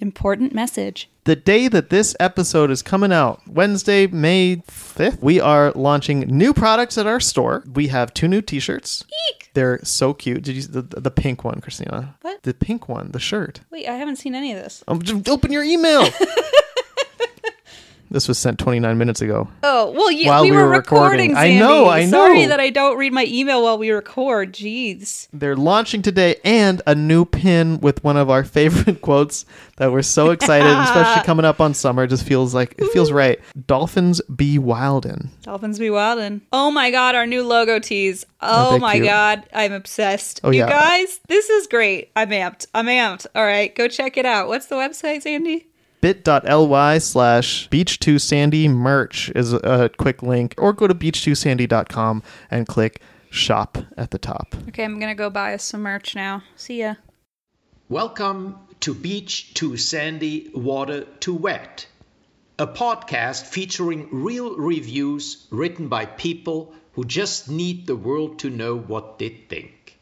Important message. The day that this episode is coming out, Wednesday, May 5th, we are launching new products at our store. We have two new t-shirts. Eek. They're so cute. Did you the, the pink one, Christina? What? The pink one, the shirt. Wait, I haven't seen any of this. Um, just open your email. this was sent 29 minutes ago. Oh, well, yeah, While we, we were were recording. recording. I know, I know. Sorry that I don't read my email while we record. Jeez. They're launching today and a new pin with one of our favorite quotes that we're so excited, especially coming up on summer. It just feels like it feels right. Dolphins be wildin'. Dolphins be wildin'. Oh my god, our new logo tees. Aren't Oh my cute? god, I'm obsessed. Oh, you yeah. guys, this is great. I'm amped. I'm amped. All right, go check it out. What's the website, Sandy? bit.ly slash beach2sandy merch is a quick link or go to beach2sandy.com and click shop at the top Okay, I'm gonna go buy us some merch now. See ya. Welcome to Beach Too Sandy, Water Too Wet, a podcast featuring real reviews written by people who just need the world to know what they think.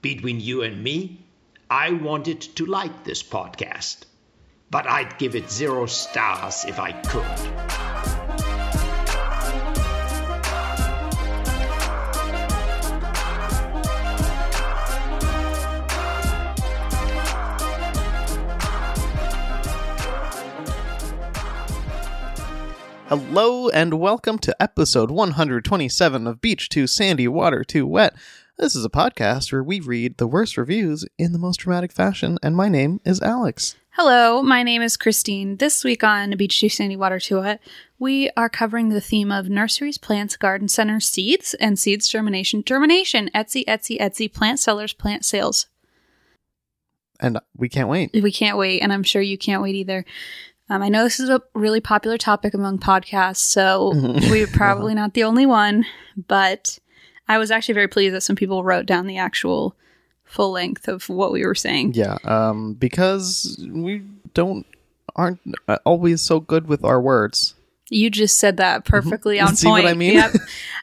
Between you and me, I wanted to like this podcast, but I'd give it zero stars if I could. hello and welcome to episode 127 of beach too sandy water too wet this is a podcast where we read the worst reviews in the most dramatic fashion and my name is alex Hello, my name is Christine. This week on Beach Too Sandy Water to It, we are covering the theme of nurseries, plants, garden centers, seeds, and seeds germination. Germination, Etsy, Etsy, Etsy, plant sellers, plant sales. and we can't wait We can't wait, and I'm sure you can't wait either. Um, I know this is a really popular topic among podcasts, so we're probably not the only one, but I was actually very pleased that some people wrote down the actual full length of what we were saying. yeah um because we don't aren't always so good with our words You just said that perfectly on Mm-hmm. See what point. I mean? Yep.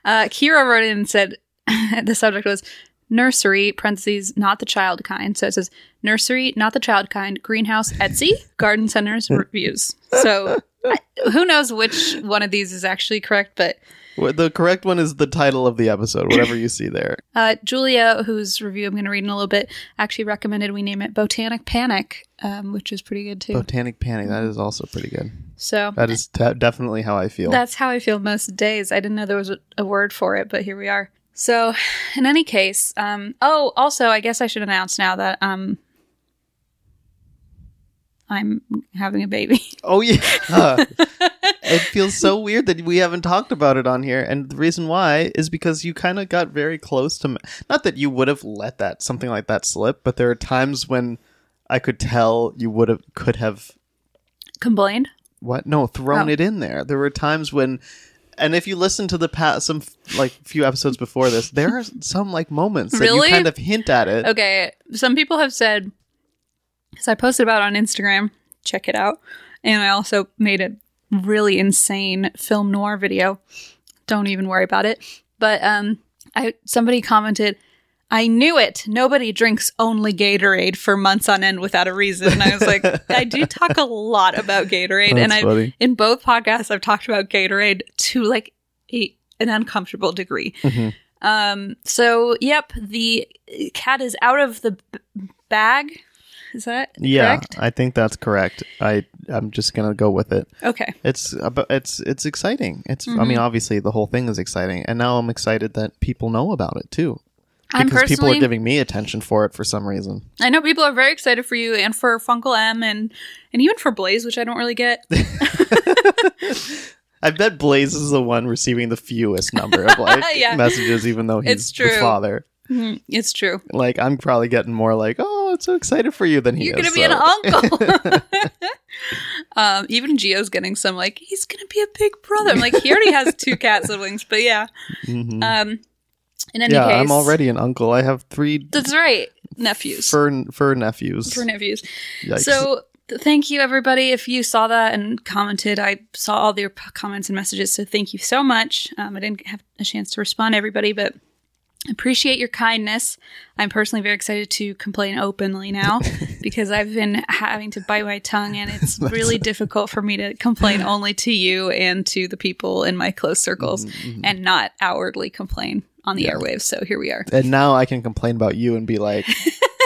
Uh, Kira wrote in and said the subject was nursery parentheses not the child kind. So it says nursery not the child kind greenhouse Etsy garden centers reviews. So I, who knows which one of these is actually correct, but The correct one is the title of the episode, whatever you see there. uh, Julia, whose review I'm going to read in a little bit, actually recommended we name it Botanic Panic, um, which is pretty good too. Botanic Panic, that is also pretty good. so That is de- definitely how I feel. That's how I feel most days. I didn't know there was a, a word for it, but here we are. So, in any case, um, oh, also, I guess I should announce now that um, I'm having a baby. oh, yeah. it feels so weird that we haven't talked about it on here. And the reason why is because you kind of got very close to. m- Not that you would have let that, something like that slip, but there are times when I could tell you would have, could have Complained. What? No, thrown Oh. it in there. There were times when, and if you listen to the past, some like few episodes before this, there are some like moments that Really? you kind of hint at it. Okay, some people have said, because I posted about it on Instagram, check it out. And I also made a really insane film noir video. Don't even worry about it. But um, I somebody commented, I knew it. Nobody drinks only Gatorade for months on end without a reason. And I was like, I do talk a lot about Gatorade, and I in both podcasts I've talked about Gatorade to like a, an uncomfortable degree. Mhm. Um. So, yep, the cat is out of the b- bag. Is that Yeah, correct? I think that's correct. I I'm just gonna go with it. Okay. It's it's it's exciting. It's I Mm-hmm. mean obviously the whole thing is exciting, and now I'm excited that people know about it too. I'm Because people are giving me attention for it for some reason. I know people are very excited for you and for Funkle M and and even for Blaze, which I don't really get. I bet Blaze is the one receiving the fewest number of like Yeah. messages, even though he's It's the true. father. Mhm, it's true. Like I'm probably getting more like, "Oh, it's so excited for you" than he You're is. gonna be so- an uncle. um, even Gio's getting some like he's gonna be a big brother. I'm like he already has two cat siblings, but yeah. Mhm. Um, in any yeah, case, I'm already an uncle. I have three That's right, nephews fur fur nephews. for nephews. Yikes. So thank you everybody if you saw that and commented. I saw all your p- comments and messages, so thank you so much. Um, I didn't have a chance to respond to everybody, but Appreciate your kindness. I'm personally very excited to complain openly now because I've been having to bite my tongue and it's really difficult for me to complain only to you and to the people in my close circles Mm-hmm, and not outwardly complain on the airwaves. So here we are. And now I can complain about you and be like,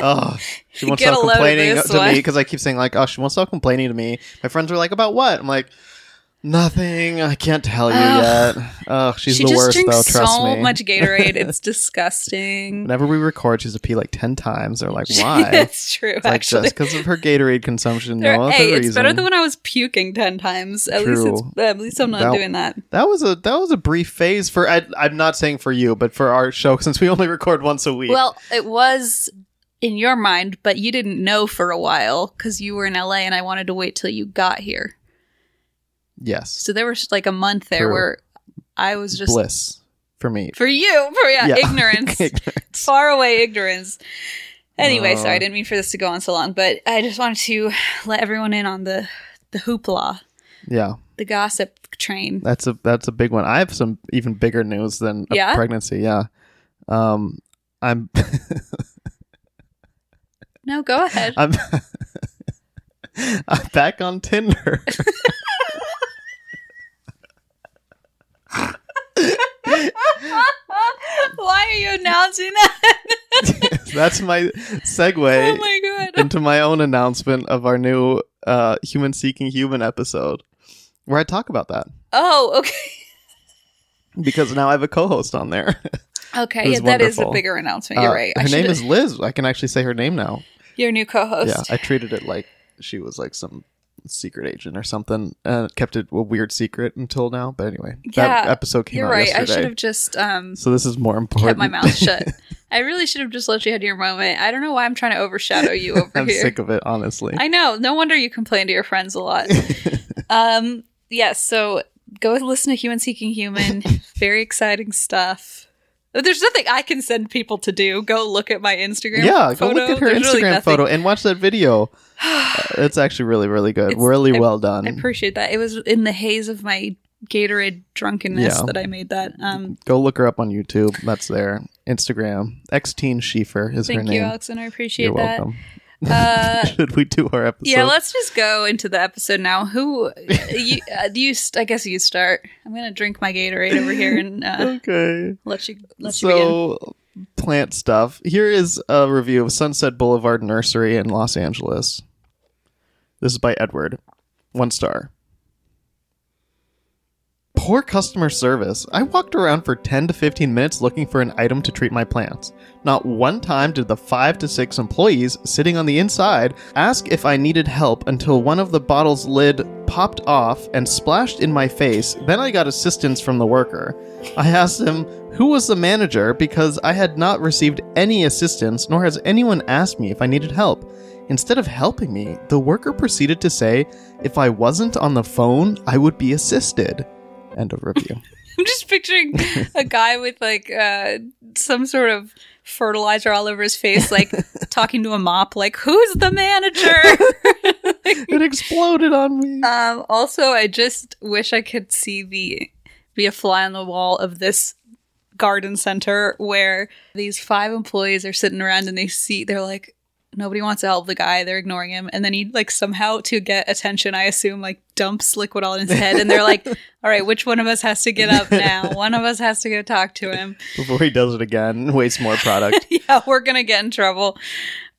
oh, she won't Get stop a load of complaining to one. me because I keep saying like, oh, she won't stop complaining to me. My friends are like, about what? I'm like, nothing. I can't tell you yet. Oh, she's she the just worst drinks though. Trust me. so me. much Gatorade. It's disgusting. Whenever we record, she's a pee like ten times. They're like, why? That's true, It's like actually. just because of her Gatorade consumption. There- No other hey, reason. it's better than when I was puking ten times. At least it's at least I'm not That- doing that. That was a that was a brief phase for. I, I'm not saying for you, but for our show since we only record once a week. Well, it was in your mind, but you didn't know for a while because you were in LA and I wanted to wait till you got here. Yes, So there was like a month there True. where I was just bliss for me. for you, for yeah, Yeah. ignorance, Ignorance. far away ignorance. Anyway, Oh. sorry, I didn't mean for this to go on so long, but I just wanted to let everyone in on the the hoopla, Yeah, the gossip train. that's a that's a big one. I have some even bigger news than a Yeah? pregnancy. Yeah, um, I'm No, go ahead. I'm I'm back on Tinder. Why are you announcing that? that's my segue oh my into my own announcement of our new uh, human seeking human episode, where I talk about that Oh, okay. because now I have a co-host on there. Okay, yeah, that is a bigger announcement. You're Uh, right. Her name is Liz. I can actually say her name now. your new co-host. Yeah, I treated it like she was like some secret agent or something, and kept it a weird secret until now. But anyway, that episode came You're out right. I should have just um So this is more important. kept my mouth shut. I really should have just let you have your moment. I don't know why I'm trying to overshadow you over I'm here. sick of it, honestly. I know. No wonder you complain to your friends a lot. um, yes. so go listen to Human Seeking Human. Very exciting stuff. There's nothing I can send people to do. Go look at my Instagram. yeah, go photo. look at her There's Instagram nothing. photo and watch that video. It's actually really, really good. It's- really I- well done. I appreciate that. It was in the haze of my Gatorade drunkenness Yeah. that I made that. Um, go look her up on YouTube. That's there. Instagram. X Teen Schiefer is her name. thank you, Alex, and I appreciate You're that. welcome. Uh, Should we do our episode? Yeah, let's just go into the episode now. Who you? Uh, you? I guess you start. I'm gonna drink my Gatorade over here and uh, okay. let you let you begin. So, plant stuff. Here is a review of Sunset Boulevard Nursery in Los Angeles. This is by Edward. One star. Poor customer service. I walked around for 10 to 15 minutes looking for an item to treat my plants. Not one time did the 5 to 6 employees sitting on the inside ask if I needed help until one of the bottle's lid popped off and splashed in my face. Then I got assistance from the worker. I asked him who was the manager because I had not received any assistance, nor has anyone asked me if I needed help. Instead of helping me, the worker proceeded to say if I wasn't on the phone, I would be assisted. End of review. I'm just picturing a guy with like uh, some sort of fertilizer all over his face, like talking to a mop, like "Who's the manager?" it exploded on me. um, also, I just wish I could see the be a fly on the wall of this garden center where these five employees are sitting around and they see they're like nobody wants to help the guy they're ignoring him and then he like somehow to get attention i assume like dumps liquid all in his head and they're like all right which one of us has to get up now one of us has to go talk to him Before he does it again, wastes more product. yeah we're gonna get in trouble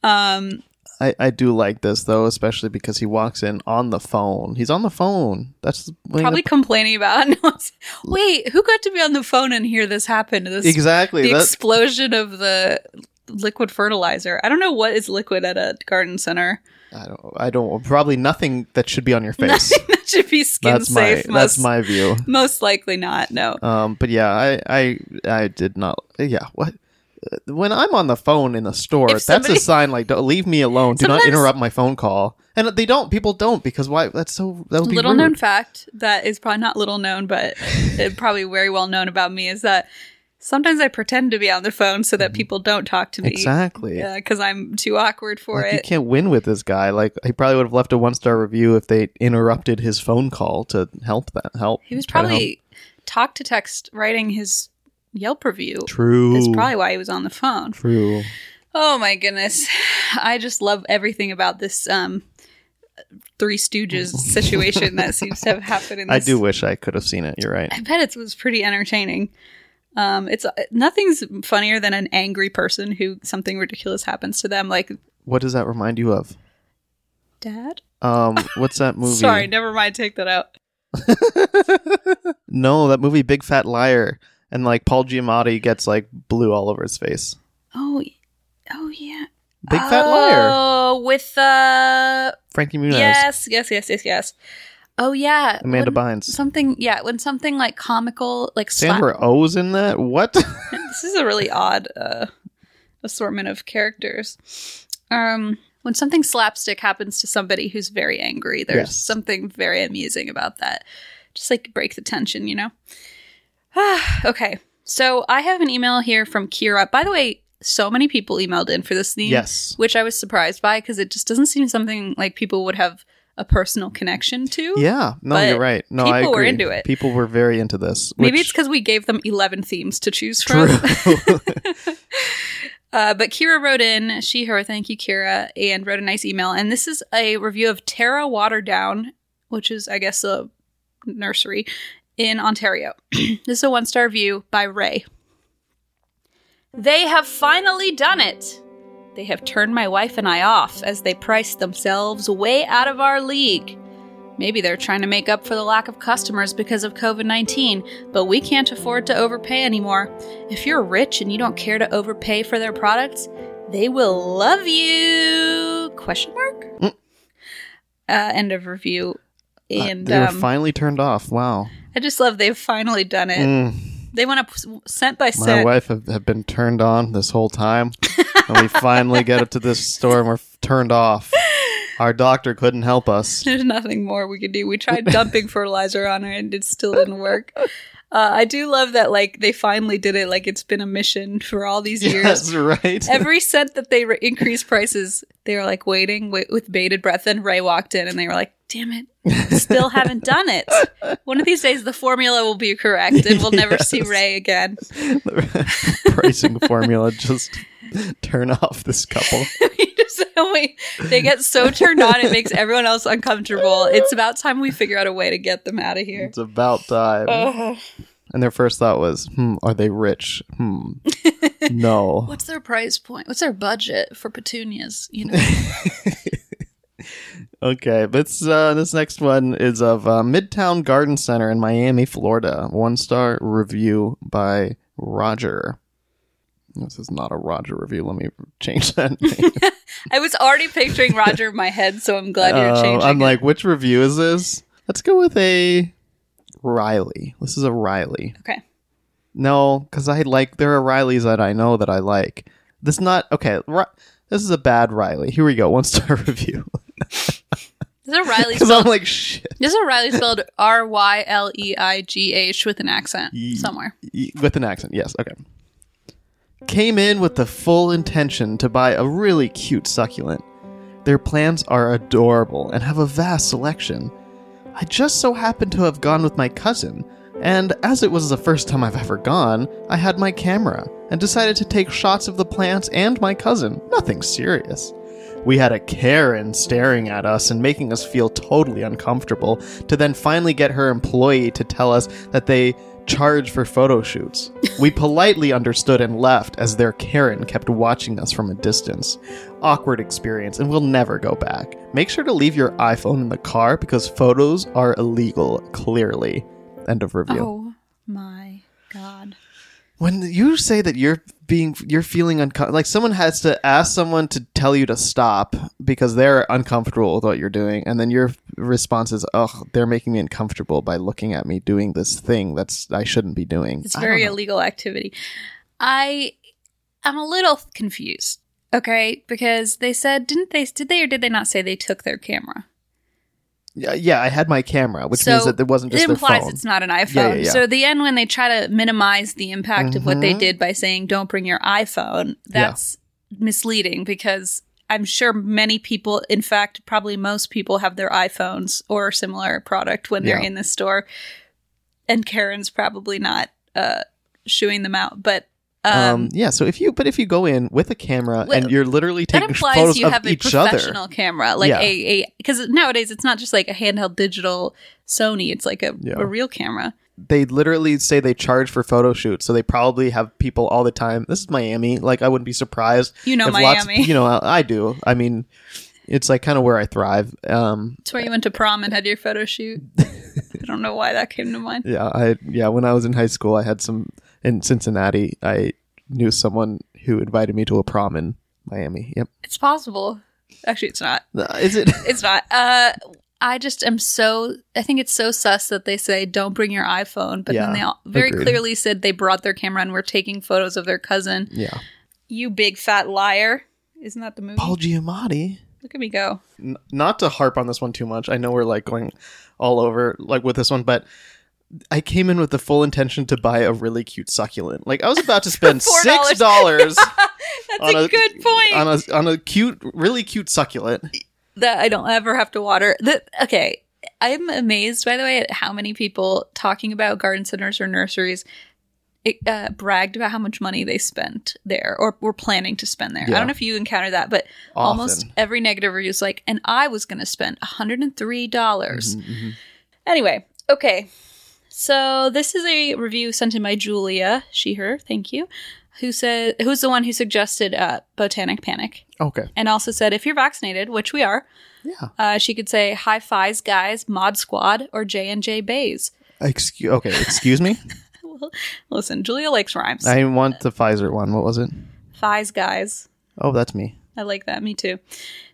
um I, I do like this though, especially because he walks in on the phone. He's on the phone. That's probably the- complaining about wait who got to be on the phone and hear this happen this exactly. the explosion of the liquid fertilizer. I don't know what is liquid at a garden center. I don't. I don't. Probably nothing that should be on your face. that should be skin that's my. safe. That's my view. most likely not. No. Um, but yeah, I, I, I did not. Yeah, what? Uh, When I'm on the phone in the store, If that's somebody- a sign like "Don't- leave me alone. Do not interrupt my phone call. And they don't. People don't because why? That's so. That would be Little rude. known fact that is probably not little known, but probably very well known about me is that sometimes I pretend to be on the phone so that people don't talk to me. Mm-hmm. Exactly. Yeah, because I'm too awkward for Like you can't win with this guy. Like he probably would have left a one star review if they interrupted his phone call to help that help. He was probably talk to text writing his Yelp review. True. That's probably why he was on the phone. True. Oh my goodness. I just love everything about this um Three Stooges situation that seems to have happened in I do wish I could have seen it. You're right. I bet it was pretty entertaining. Um, it's nothing's funnier than an angry person who something ridiculous happens to them. Like, What does that remind you of? Dad. Um, what's that movie? Sorry, never mind. Take that out. no, that movie Big Fat Liar, and like Paul Giamatti gets like blue all over his face. Oh, oh yeah. Big Fat Liar. Oh, with uh, Frankie Muniz, yes, yes, yes, yes, yes. Oh yeah, Amanda when Bynes, Something, yeah, when something like comical, like Sandra Oh's in that. What? this is a really odd uh, assortment of characters. Um, when something slapstick happens to somebody who's very angry, there's Yes. something very amusing about that. Just like break the tension, you know? okay, so I have an email here from Kira. By the way, so many people emailed in for this theme, yes. which I was surprised by because it just doesn't seem something like people would have a personal connection to. Yeah. No, you're right. No, I people were into it. People were very into this. Maybe which- it's because we gave them 11 themes to choose from. Uh, but Kira wrote in, she, her, thank you, Kira, and wrote a nice email. And this is a review of Terra Waterdown, which is, I guess, a nursery in Ontario. this is a one star review by Ray. They have finally done it. They have turned my wife and I off as they priced themselves way out of our league. Maybe they're trying to make up for the lack of customers because of COVID 19, but we can't afford to overpay anymore. If you're rich and you don't care to overpay for their products, they will love you. Question mark? Mm. Uh, end of review. And they were um, finally turned off. Wow. I just love they've finally done it. Mm. They went up s- cent by cent. My wife have, have been turned on this whole time, and we finally get up to this store and we're f- turned off. Our doctor couldn't help us. There's nothing more we could do. We tried dumping fertilizer on her and it still didn't work. Uh, I do love that, like, they finally did it. Like, it's been a mission for all these years. Yes, right. Every cent that they re- increased prices, they were like waiting wi- with bated breath. Then Ray walked in and they were like, damn it, still haven't done it. One of these days, the formula will be correct and we'll never see Ray again. pricing formula just turn off this couple. Just- they get so turned on, it makes everyone else uncomfortable. It's about time we figure out a way to get them out of here. It's about time. And their first thought was, "Hmm, are they rich? Hmm, no." What's their price point? What's their budget for petunias? You know, Okay, this uh, this next one is of uh, Midtown Garden Center in Miami, Florida. One star review by Roger. This is not a Roger review. Let me change that. name. I was already picturing Roger in my head, so I'm glad you're Uh, changing. I'm it. like, which review is this? Let's go with a Riley. This is a Riley. okay. No, because I like there are Rileys that I know that I like. This not okay. Ri- this is a bad Riley. Here we go. One star review. Is it Riley Because I'm spelled. like shit. Is a Riley spelled R Y L E I G H with an accent Ye- somewhere. With an accent, yes. Okay. Came in with the full intention to buy a really cute succulent. Their plants are adorable and have a vast selection. I just so happened to have gone with my cousin, and as it was the first time I've ever gone, I had my camera and decided to take shots of the plants and my cousin. Nothing serious. We had a Karen staring at us and making us feel totally uncomfortable, to then finally get her employee to tell us that they charge for photo shoots. We politely understood and left as their Karen kept watching us from a distance. Awkward experience, and we'll never go back. Make sure to leave your iPhone in the car because photos are illegal, clearly. End of review. Oh my god. When you say that you're being you're feeling uncomfortable, like someone has to ask someone to tell you to stop because they're uncomfortable with what you're doing, and then your response is, "Oh, they're making me uncomfortable by looking at me doing this thing that's I shouldn't be doing." It's very illegal activity. I am a little confused. Okay, because they said didn't they did they or did they not say they took their camera? Yeah, yeah, I had my camera, which So, means that it wasn't just it implies it's not an iPhone. Yeah, yeah, yeah. So at the end when they try to minimize the impact of what they Mhm. did by saying don't bring your iPhone, that's misleading because I'm sure many people, in fact, probably most people have their iPhones or similar product when they're in the store. And Karen's probably not uh, shooing them out. But Um, um, yeah, so if you but if you go in with a camera Well, and you're literally that taking implies photos you of have a each other, professional camera, like Yeah. a a because nowadays it's not just like a handheld digital Sony; it's like a, Yeah. a real camera. they literally say they charge for photo shoots, so they probably have people all the time. This is Miami. Like I wouldn't be surprised. You know Miami. you know I, I do. I mean, it's like kind of where I thrive. Um, It's where you went to prom and had your photo shoot. I don't know why that came to mind. yeah, I yeah. When I was in high school, I had some in Cincinnati. I knew someone who invited me to a prom in Miami. Yep. It's possible. Actually, it's not. Uh, Is it? It's not. Uh, I just am so. I think it's so sus that they say don't bring your iPhone, but Yeah, then they all very agreed. clearly said they brought their camera and were taking photos of their cousin. yeah. You big fat liar! Isn't that the movie? Paul Giamatti. Look at me go. N- not to harp on this one too much. I know we're like going all over like with this one, but I came in with the full intention to buy a really cute succulent. Like I was about to spend six dollars That's On a, a- good point. on a on a cute, really cute succulent. that I don't ever have to water. That okay. I'm amazed, by the way, at how many people talking about garden centers or nurseries uh, bragged about how much money they spent there or were planning to spend there. I don't know if you encounter that, but almost every negative review is like, and I was going to spend $103. dollars Mm-hmm, Anyway, okay. So this is a review sent in by Julia, she, her, thank you, who said, who's the one who suggested uh, Botanic Panic Okay. and also said, if you're vaccinated, which we are, Yeah. uh, she could say high fives, guys, Mod Squad, or J and J Bays. Excuse. Okay. Excuse me. Listen, Julia likes rhymes. I want the Pfizer one. What was it? Fives, guys. Oh, that's me. I like that. Me too.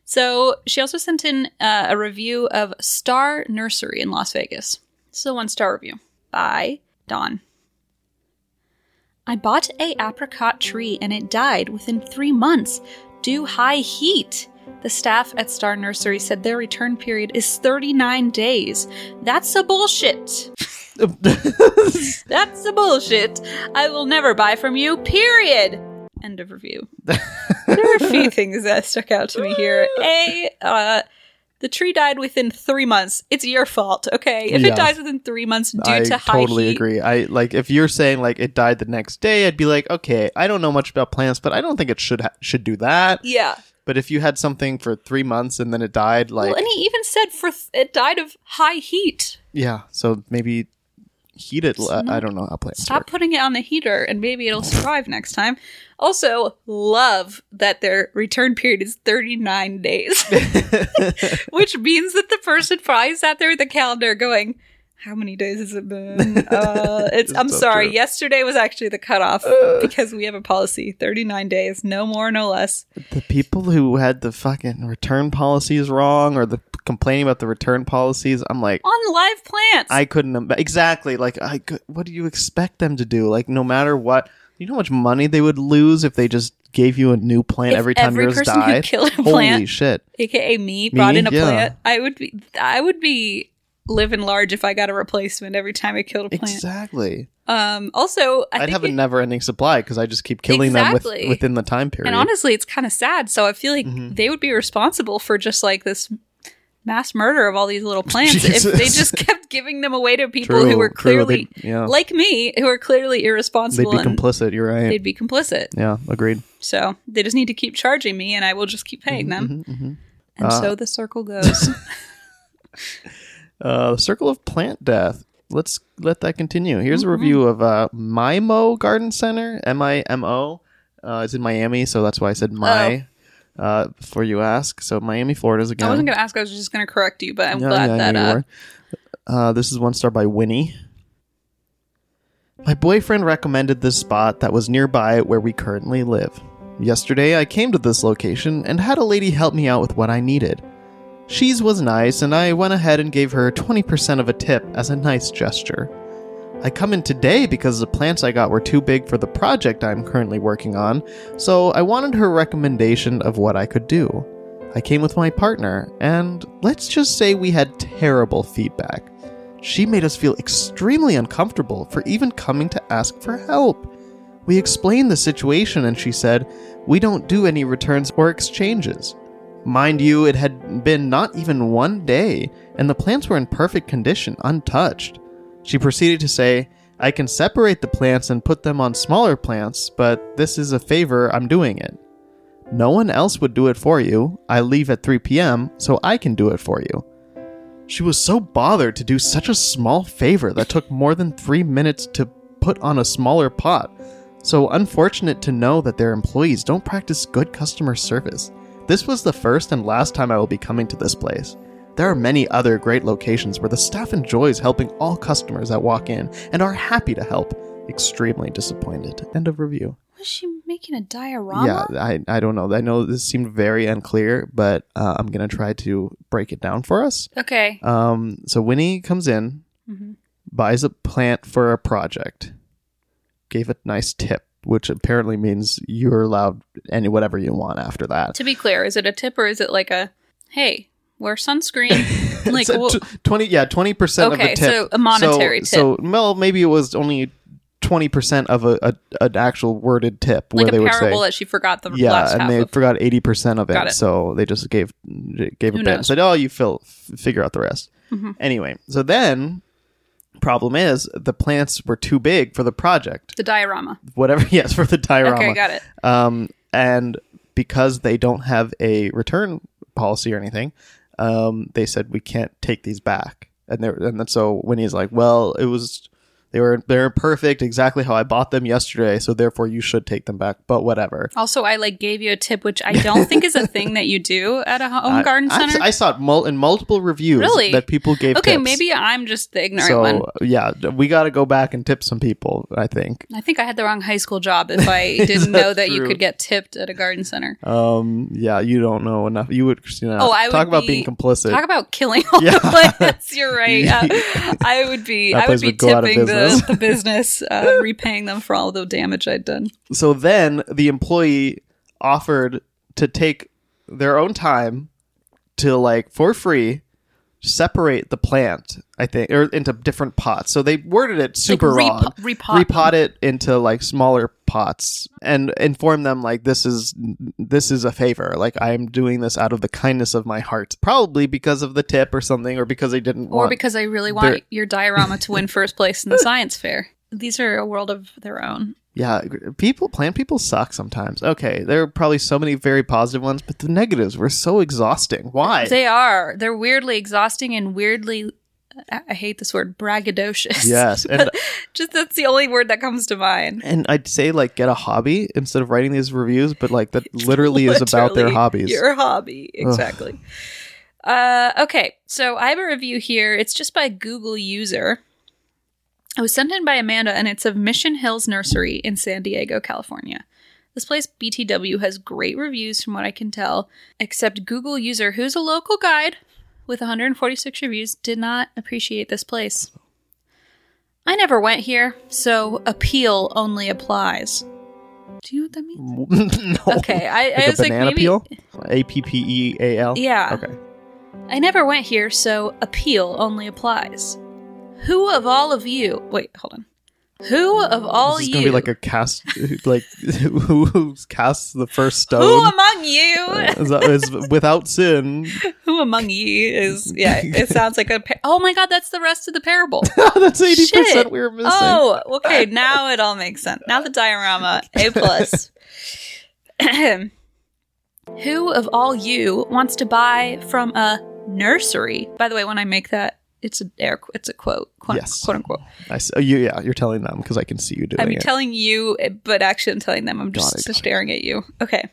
So she also sent in uh, a review of Star Nursery in Las Vegas. This is a one star review by Dawn. I bought a apricot tree and it died within three months due high heat. The staff at Star Nursery said their return period is 39 days. That's a bullshit. That's a bullshit. I will never buy from you, period. End of review. there are a few things that stuck out to me here. A, uh, the tree died within three months. It's your fault, okay? If Yeah. it dies within three months due I to high heat. I totally heat, agree. I like if you're saying like it died the next day, I'd be like, okay, I don't know much about plants, but I don't think it should ha- should do that. yeah. But if you had something for three months and then it died, like well, and he even said for th- it died of high heat. yeah, so maybe heat it. l- I don't know how plants Stop work. putting it on the heater, and maybe it'll survive next time. Also, love that their return period is 39 days, which means that the person probably sat there with the calendar going, how many days has it been? Uh, it's, I'm sorry. true. Yesterday was actually the cutoff because we have a policy 39 days, no more, no less. the people who had the fucking return policies wrong or the complaining about the return policies, I'm like, On live plants. I couldn't im- exactly like I could, what do you expect them to do? Like no matter what, you know how much money they would lose if they just gave you a new plant If every time every yours person who died. killed a Holy plant- shit! aka me, brought in a yeah. plant. I would be, I would be living large if I got a replacement every time I killed a plant. Exactly. Um, also, I I'd think have a never-ending supply because I just keep killing Exactly. them with, within the time period. and honestly, it's kind of sad. So I feel like Mm-hmm. they would be responsible for just like this mass murder of all these little plants if they just kept giving them away to people True, who were true. clearly yeah. like me, who are clearly irresponsible. They'd be complicit. You're right. they'd be complicit. yeah, agreed. So they just need to keep charging me, and I will just keep paying them. Mm-hmm, And Uh, so the circle goes. Uh, Circle of Plant Death. Let's let that continue. Here's Mm-hmm. a review of uh, Mimo Garden Center. M I M O. Uh, it's in Miami, so that's why I said my. Uh, before you ask, so Miami, Florida's again. Oh. I wasn't going to ask. I was just going to correct you, but I'm glad yeah, that uh. Uh, this is one star by Winnie. My boyfriend recommended this spot that was nearby where we currently live. Yesterday, I came to this location and had a lady help me out with what I needed. She's was nice, and I went ahead and gave her 20% of a tip as a nice gesture. I come in today because the plants I got were too big for the project I'm currently working on, so I wanted her recommendation of what I could do. I came with my partner, and let's just say we had terrible feedback. She made us feel extremely uncomfortable for even coming to ask for help. We explained the situation, and she said, We don't do any returns or exchanges. Mind you, it had been not even one day, and the plants were in perfect condition, untouched. She proceeded to say, I can separate the plants and put them on smaller plants, but this is a favor, I'm doing it. No one else would do it for you. I leave at 3 p.m., so I can do it for you. She was so bothered to do such a small favor that took more than three minutes to put on a smaller pot. So unfortunate to know that their employees don't practice good customer service. This was the first and last time I will be coming to this place. There are many other great locations where the staff enjoys helping all customers that walk in and are happy to help. Extremely disappointed. End of review. Was she making a diorama? Yeah, I, I don't know. I know this seemed very unclear, but uh, I'm going to try to break it down for us. Okay. Um, so Winnie comes in, Mhm. buys a plant for a project, gave a nice tip, which apparently means you're allowed any whatever you want after that. To be clear, is it a tip or is it like a hey, wear sunscreen? like a t- twenty, yeah, twenty percent of Okay, the tip. so a monetary so, tip. So, well, maybe it was only twenty percent of a, a an actual worded tip like where they a would say. that she forgot the yeah, and they of. forgot eighty percent of it, it. so they just gave gave a Who bit and said, "Oh, you fill, f- figure out the rest." Mhm. Anyway, so then problem is the plants were too big for the project. The diorama. Whatever, yes, for the diorama. Okay, got it. Um, and because they don't have a return policy or anything, um, they said we can't take these back. And they and then so Winnie's like, well, it was they were they're perfect, exactly how I bought them yesterday, so therefore you should take them back. But whatever. Also, I like gave you a tip, which I don't think is a thing that you do at a home I- garden center. I saw it mul- in multiple reviews Really? that people gave. okay, tips. maybe I'm just the ignorant So one. yeah, we got to go back and tip some people. I think. I think I had the wrong high school job if I didn't know that you could get tipped at a garden center. Um, yeah, you don't know enough. You would, you know, Oh, I would talk about be- being complicit. Talk about killing all Yeah. the plants. You're right. Uh, I would be. I would be would go out of tipping the, business. the business, uh, repaying them for all the damage I'd done. so then the employee offered to take their own time to like for free separate the plant i think or into different pots so they worded it super like, wrong repo- repot. repot it into like smaller pots and inform them like this is this is a favor like i'm doing this out of the kindness of my heart probably because of the tip or something or because they didn't or because I really want They're- your diorama to win first place in the science fair. These are a world of their own. Yeah, people, plant people suck sometimes. Okay, there are probably so many very positive ones, but the negatives were so exhausting. Why? They are. They're weirdly exhausting and weirdly. I hate this word braggadocious. yes, and Just that's the only word that comes to mind. and I'd say like get a hobby instead of writing these reviews, but like that literally is about their Literally hobbies. Your hobby, exactly. uh, okay, so I have a review here. It's just by Google user. It was sent in by Amanda, and it's of Mission Hills Nursery in San Diego, California. This place, BTW, has great reviews from what I can tell, except Google user, who's a local guide with 146 reviews, did not appreciate this place. I never went here, so appeal only applies. Do you know what that means? no. Okay, I, Like I a was like, maybe. peel? A P P E A L? Yeah. Okay. I never went here, so appeal only applies. Who of all of you? Wait, hold on. Who of all this is you? gonna be like a cast, like who who casts the first stone? who among you? is, that, is without sin. who among you is? Yeah, it sounds like a. Par- oh my god, that's the rest of the parable. That's eighty percent we were missing. Oh, okay. Now it all makes sense. Now the diorama, A plus. Who of all you wants to buy from a nursery? By the way, when I make that, it's a air, it's a quote, quote, Yes. quote unquote. I s- oh, you, yeah, you're telling them because I can see you doing it. I'm it. telling you, eh, but actually, I'm telling them. I'm just it, got staring at you. Okay.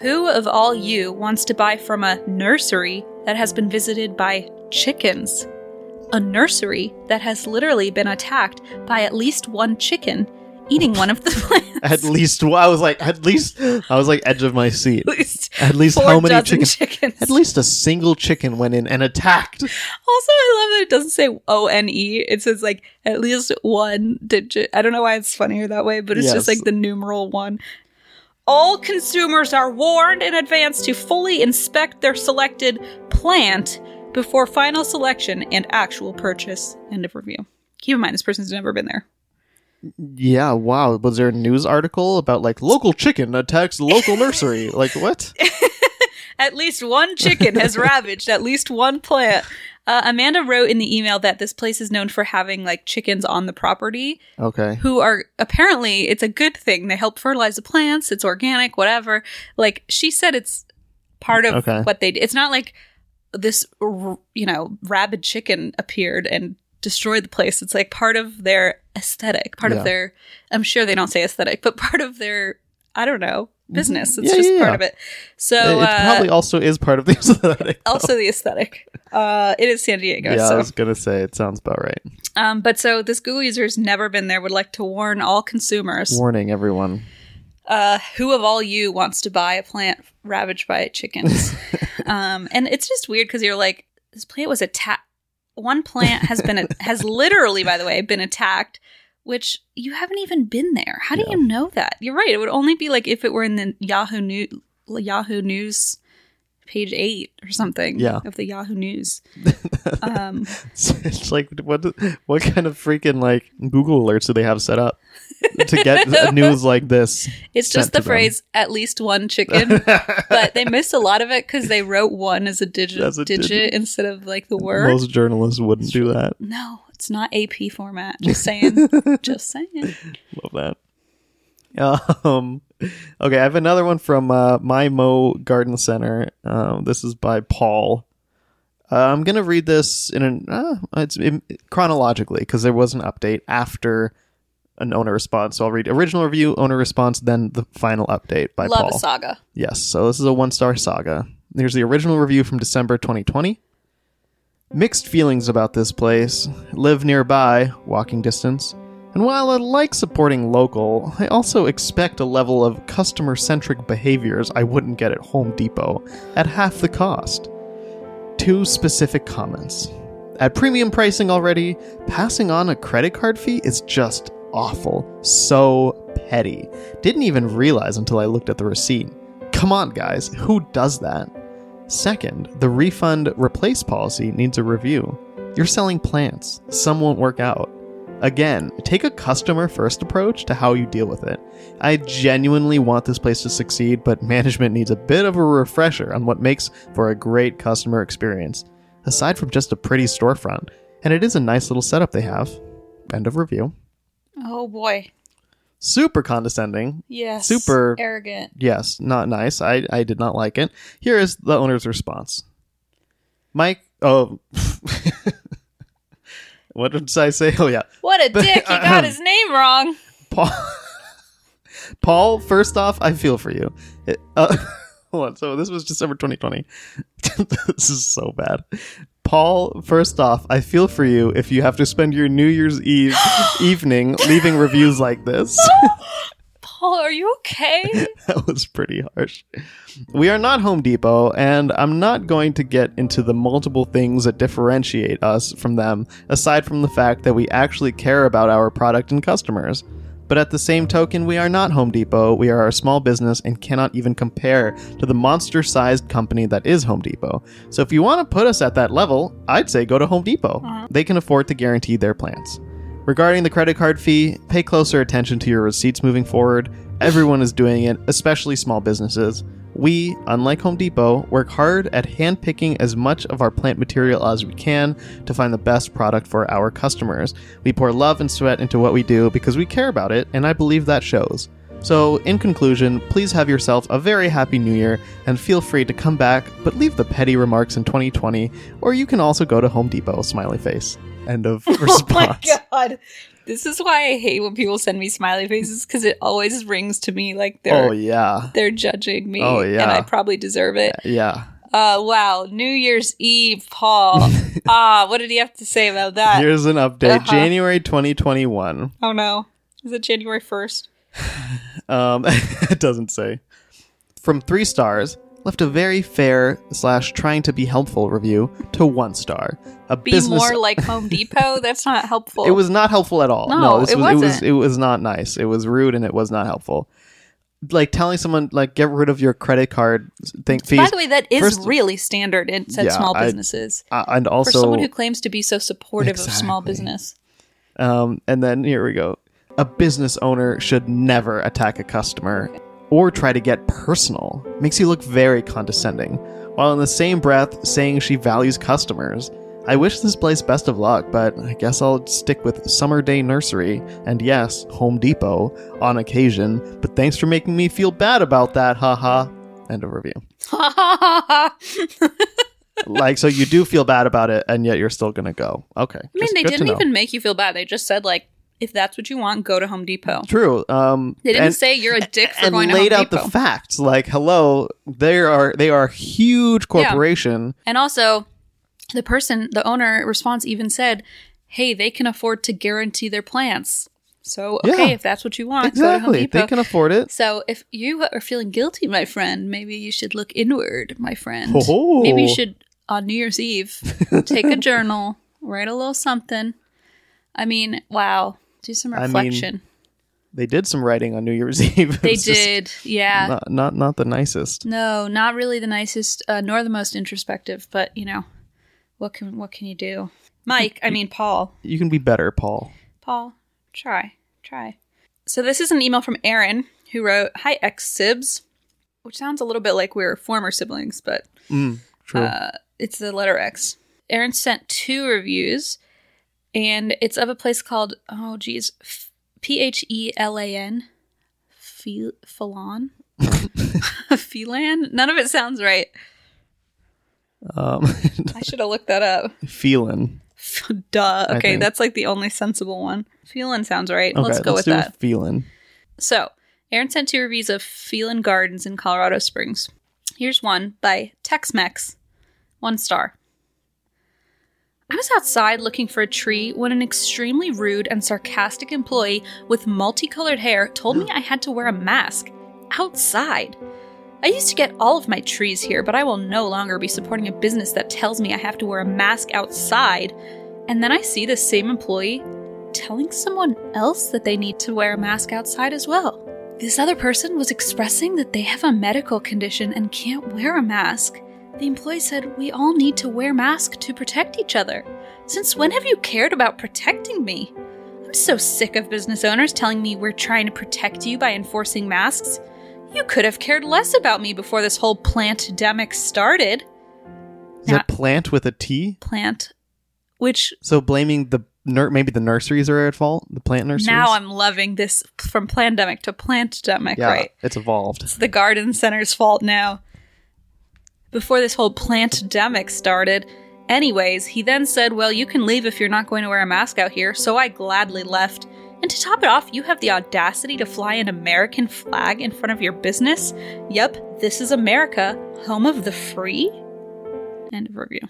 Who of all you wants to buy from a nursery that has been visited by chickens? A nursery that has literally been attacked by at least one chicken eating one of the plants. At least, I was like, at least, I was like edge of my seat. At least At least how many chickens? chickens. At least a single chicken went in and attacked. Also, I love that it doesn't say O N E. It says like at least one digit. I don't know why it's funnier that way, but it's just like the numeral one. All consumers are warned in advance to fully inspect their selected plant before final selection and actual purchase. End of review. Keep in mind, this person's never been there. Yeah, wow. Was there a news article about like local chicken attacks local nursery? Like what? At least one chicken has ravaged at least one plant. Uh, Amanda wrote in the email that this place is known for having like chickens on the property Okay. who are apparently it's a good thing. They help fertilize the plants. It's organic, whatever. Like she said, it's part of Okay. what they. It's not like this, r- you know, rabid chicken appeared and destroyed the place. It's like part of their aesthetic, part Yeah. of their. I'm sure they don't say aesthetic, but part of their. I don't know business. It's Yeah, just yeah, part of it. So it uh, probably also is part of the aesthetic. though. also the aesthetic. Uh, it is San Diego. yeah, I was gonna say it sounds about right. um, but so this Google user has never been there. Would like to warn all consumers. Warning everyone. uh, who of all you wants to buy a plant ravaged by chickens? um, and it's just weird because you're like, this plant was attacked. One plant has been has literally, by the way, been attacked. Which you haven't even been there. How do Yeah. you know that? You're right. It would only be like if it were in the Yahoo News, Yahoo News, page eight or something. Yeah. of the Yahoo News. Um, it's like what what kind of freaking like Google alerts do they have set up to get news like this? it's just the phrase "at least one chicken," but they missed a lot of it because they wrote one as a digit, As a digit, digit. instead of like the word. Most journalists wouldn't do that. no, it's not AP format. Just saying. just saying. Love that. Um, okay, I have another one from uh, Mimo Garden Center. Um, this is by Paul. Uh, I'm gonna read this in an uh, it's in, chronologically because there was an update after an owner response. So I'll read original review, owner response, then the final update by Love Paul. a saga. Yes, so this is a one star saga. Here's the original review from December 2020. Mixed feelings about this place. Live nearby, walking distance. And while I like supporting local, I also expect a level of customer centric behaviors I wouldn't get at Home Depot at half the cost. Two specific comments. At premium pricing already, passing on a credit card fee is just awful. So petty. Didn't even realize until I looked at the receipt. Come on, guys, who does that? Second, the refund replace policy needs a review. You're selling plants, some won't work out. Again, take a customer first approach to how you deal with it. I genuinely want this place to succeed, but management needs a bit of a refresher on what makes for a great customer experience, aside from just a pretty storefront. And it is a nice little setup they have. End of review. Oh boy. Super condescending. Yes. Super- arrogant. Yes, not nice. I, I did not like it. Here is the owner's response. Mike, oh, what did I say? Oh, yeah. What a dick! He got his name wrong. Paul, Paul first off, I feel for you. It, uh, hold on. So this was December 2020. this is so bad. Paul, first off, I feel for you if you have to spend your New Year's Eve evening leaving reviews like this. Paul, are you okay? that was pretty harsh. We are not Home Depot, and I'm not going to get into the multiple things that differentiate us from them, aside from the fact that we actually care about our product and customers. But at the same token, we are not Home Depot, we are a small business and cannot even compare to the monster sized company that is Home Depot. So if you want to put us at that level, I'd say go to Home Depot. Uh-huh. They can afford to guarantee their plants. Regarding the credit card fee, pay closer attention to your receipts moving forward. Everyone is doing it, especially small businesses. We, unlike Home Depot, work hard at handpicking as much of our plant material as we can to find the best product for our customers. We pour love and sweat into what we do because we care about it, and I believe that shows. So, in conclusion, please have yourself a very happy new year and feel free to come back, but leave the petty remarks in 2020, or you can also go to Home Depot, smiley face. End of response. Oh my god. This is why I hate when people send me smiley faces because it always rings to me like they're Oh yeah. they're judging me. Oh, yeah. And I probably deserve it. Yeah. Uh wow. New Year's Eve, Paul. ah, what did he have to say about that? Here's an update. Uh-huh. January 2021. oh no. Is it January first? Um it doesn't say. From 3 stars, left a very fair slash trying to be helpful review to 1 star. A Be business more like Home Depot? That's not helpful. It was not helpful at all. No, No, this it was it was wasn't. it was not nice. It was rude and it was not helpful. Like telling someone like get rid of your credit card thing fees. By the way, that is First- really standard in said Yeah, small I- businesses. uh, and also For someone who claims to be so supportive of small business. Um, and then here we go. A business owner should never attack a customer or try to get personal. Makes you look very condescending. While in the same breath saying she values customers. I wish this place best of luck, but I guess I'll stick with Summer Day Nursery and yes, Home Depot on occasion. But thanks for making me feel bad about that, haha. End of review. like, so you do feel bad about it, and yet you're still gonna go. Okay. I mean, they didn't even make you feel bad. They just said like, if that's what you want, go to Home Depot. True. Um, They didn't and- say you're a dick for going to Home Depot. And laid out the facts. Like, hello, they are they are a huge corporation. and also, the person, the owner response even said, "Hey, they can afford to guarantee their plants. So okay, Yeah. if that's what you want, go to Home Exactly, Depot." they can afford it. so if you are feeling guilty, my friend, maybe you should look inward, my friend. Oh. Maybe you should on New Year's Eve take a journal, write a little something. I mean, wow, do some I mean, reflection. They did some writing on New Year's Eve. It they did, yeah. Not, not not the nicest. No, not really the nicest, uh, nor the most introspective. But you know, what can what can you do, Mike? I mean, Paul. You can be better, Paul. Paul, try, try. So this is an email from Aaron who wrote, "Hi ex sibs," which sounds a little bit like we're former siblings, but Mm, true. uh, it's the letter X. Aaron sent two reviews, and it's of a place called oh geez, P H E L A N, Phelan, Phelan. None of it sounds right. um, I should have looked that up. feeling. Duh. Okay, that's like the only sensible one. Feeling sounds right. Okay, let's go with do that. feeling. So, Aaron sent two reviews of Phelan Gardens in Colorado Springs. Here's one by Tex Mex. One star. I was outside looking for a tree when an extremely rude and sarcastic employee with multicolored hair told me I had to wear a mask outside. I used to get all of my trees here, but I will no longer be supporting a business that tells me I have to wear a mask outside. And then I see the same employee telling someone else that they need to wear a mask outside as well. This other person was expressing that they have a medical condition and can't wear a mask. The employee said, We all need to wear masks to protect each other. Since when have you cared about protecting me? I'm so sick of business owners telling me we're trying to protect you by enforcing masks. You could have cared less about me before this whole plant-demic started. Is Now- it plant with a T? Plant, which So blaming the nur- maybe the nurseries are at fault. The plant nurseries. now I'm loving this from plandemic to plant-demic, yeah, right? it's evolved. It's the garden center's fault now. Before this whole plant-demic started, anyways, he then said, Well, you can leave if you're not going to wear a mask out here, so I gladly left. And to top it off, you have the audacity to fly an American flag in front of your business? Yep, this is America, home of the free? End of review.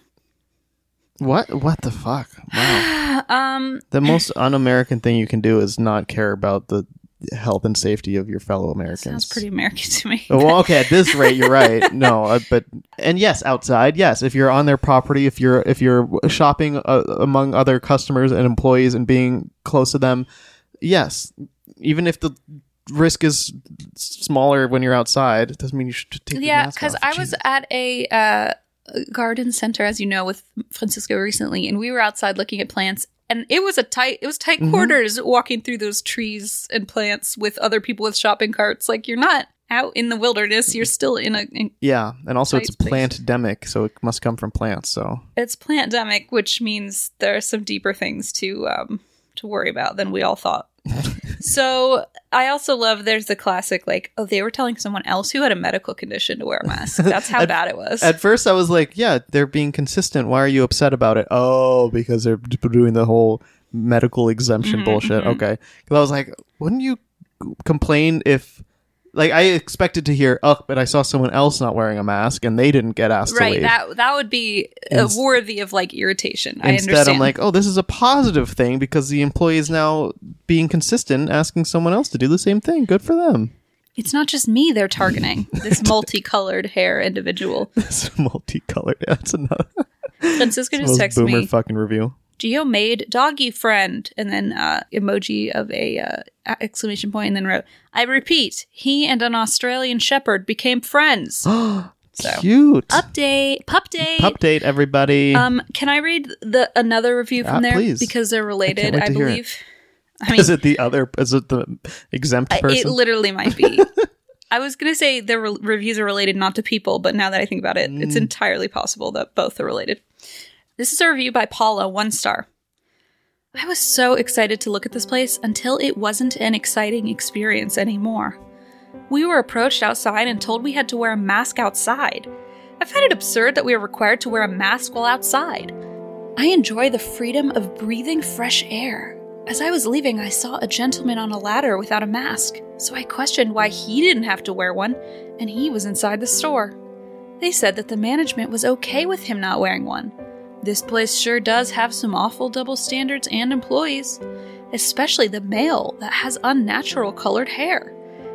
What? What the fuck? Wow. Um, the most un-American thing you can do is not care about the health and safety of your fellow Americans. sounds pretty American to me. Oh, well, okay, at this rate, you're right. No, uh, but and yes, outside, yes. If you're on their property, if you're if you're shopping uh, among other customers and employees and being close to them, yes. Even if the risk is smaller when you're outside, it doesn't mean you should take yeah because i was at a uh, garden center as you know with francisco recently and we were outside looking at plants and it was a tight it was tight Mm-hmm. quarters walking through those trees and plants with other people with shopping carts like you're not out in the wilderness you're still in a in, yeah, and also it's space. plant-demic, so it must come from plants. So it's plantdemic which means there are some deeper things to um to worry about than we all thought so i also love there's the classic like oh they were telling someone else who had a medical condition to wear a mask that's how At- bad it was At first, I was like, "Yeah, they're being consistent. Why are you upset about it?" Oh, because they're doing the whole medical exemption Mhm, bullshit. mhm. Okay, because I was like, "Wouldn't you complain if?" Like I expected to hear, "Oh, but I saw someone else not wearing a mask and they didn't get asked to right that that would be uh, worthy of like irritation i Instead, understand I'm like, "Oh, this is a positive thing because the employee is now being consistent, asking someone else to do the same thing. Good for them." it's not just me they're targeting this multicolored hair individual this multicolored. That's another francisco just texted boomer me fucking review. Geo made doggy friend and then uh emoji of a uh, exclamation point and then wrote i repeat he and an australian shepherd became friends so Cute. update pup date Update everybody. um can i read the another review from there please. because they're related i, it. believe i mean is it the other? Is it the exempt I- It literally might be. I was going to say the re- reviews are related not to people, but now that I think about it, it's Mm. entirely possible that both are related. This is a review by Paula, one star. I was so excited to look at this place until it wasn't an exciting experience anymore. We were approached outside and told we had to wear a mask outside. I find it absurd that we are required to wear a mask while outside. I enjoy the freedom of breathing fresh air. As I was leaving, I saw a gentleman on a ladder without a mask, so I questioned why he didn't have to wear one, and he was inside the store. They said that the management was okay with him not wearing one. This place sure does have some awful double standards and employees, especially the male that has unnatural colored hair.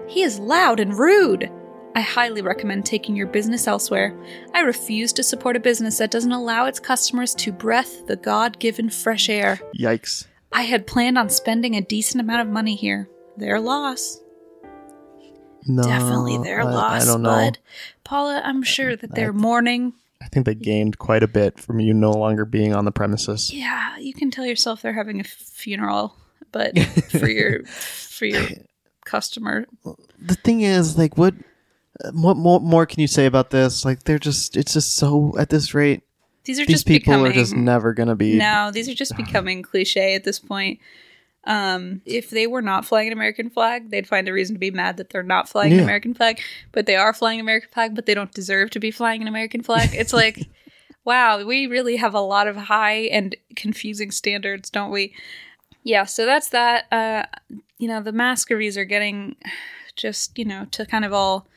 He is loud and rude. I highly recommend taking your business elsewhere. I refuse to support a business that doesn't allow its customers to breath the God given fresh air. Yikes. I had planned on spending a decent amount of money here. Their loss. No, Definitely their I, loss, I don't know. bud. Paula, I'm sure that they're mourning. I think they gained quite a bit from you no longer being on the premises. Yeah, you can tell yourself they're having a funeral, but for your for your customer. The thing is, like, what, what more, more can you say about this? Like, they're just, it's just so at this rate. These are These just people becoming are just never gonna be. No, these are just becoming cliche at this point. Um, if they were not flying an American flag, they'd find a reason to be mad that they're not flying an American flag. But they are flying an American flag, but they don't deserve to be flying an American flag. It's like, wow, we really have a lot of high and confusing standards, don't we? Yeah, so that's that. Uh, you know, the masqueries are getting just, you know, to kind of all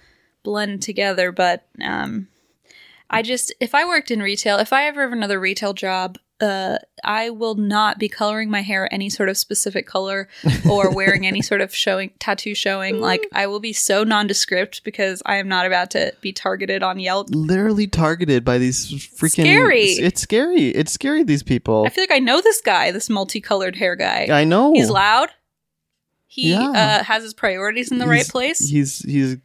blend together, but um I just if I worked in retail, if I ever have another retail job, uh, I will not be coloring my hair any sort of specific color or wearing any sort of showing tattoo showing. Like I will be so nondescript because I am not about to be targeted on Yelp. Literally targeted by these freaking. Scary. It's, it's scary. It's scary. These people. I feel like I know this guy, this multicolored hair guy. I know. He's loud. He Yeah. uh, has his priorities in the right place. He's he's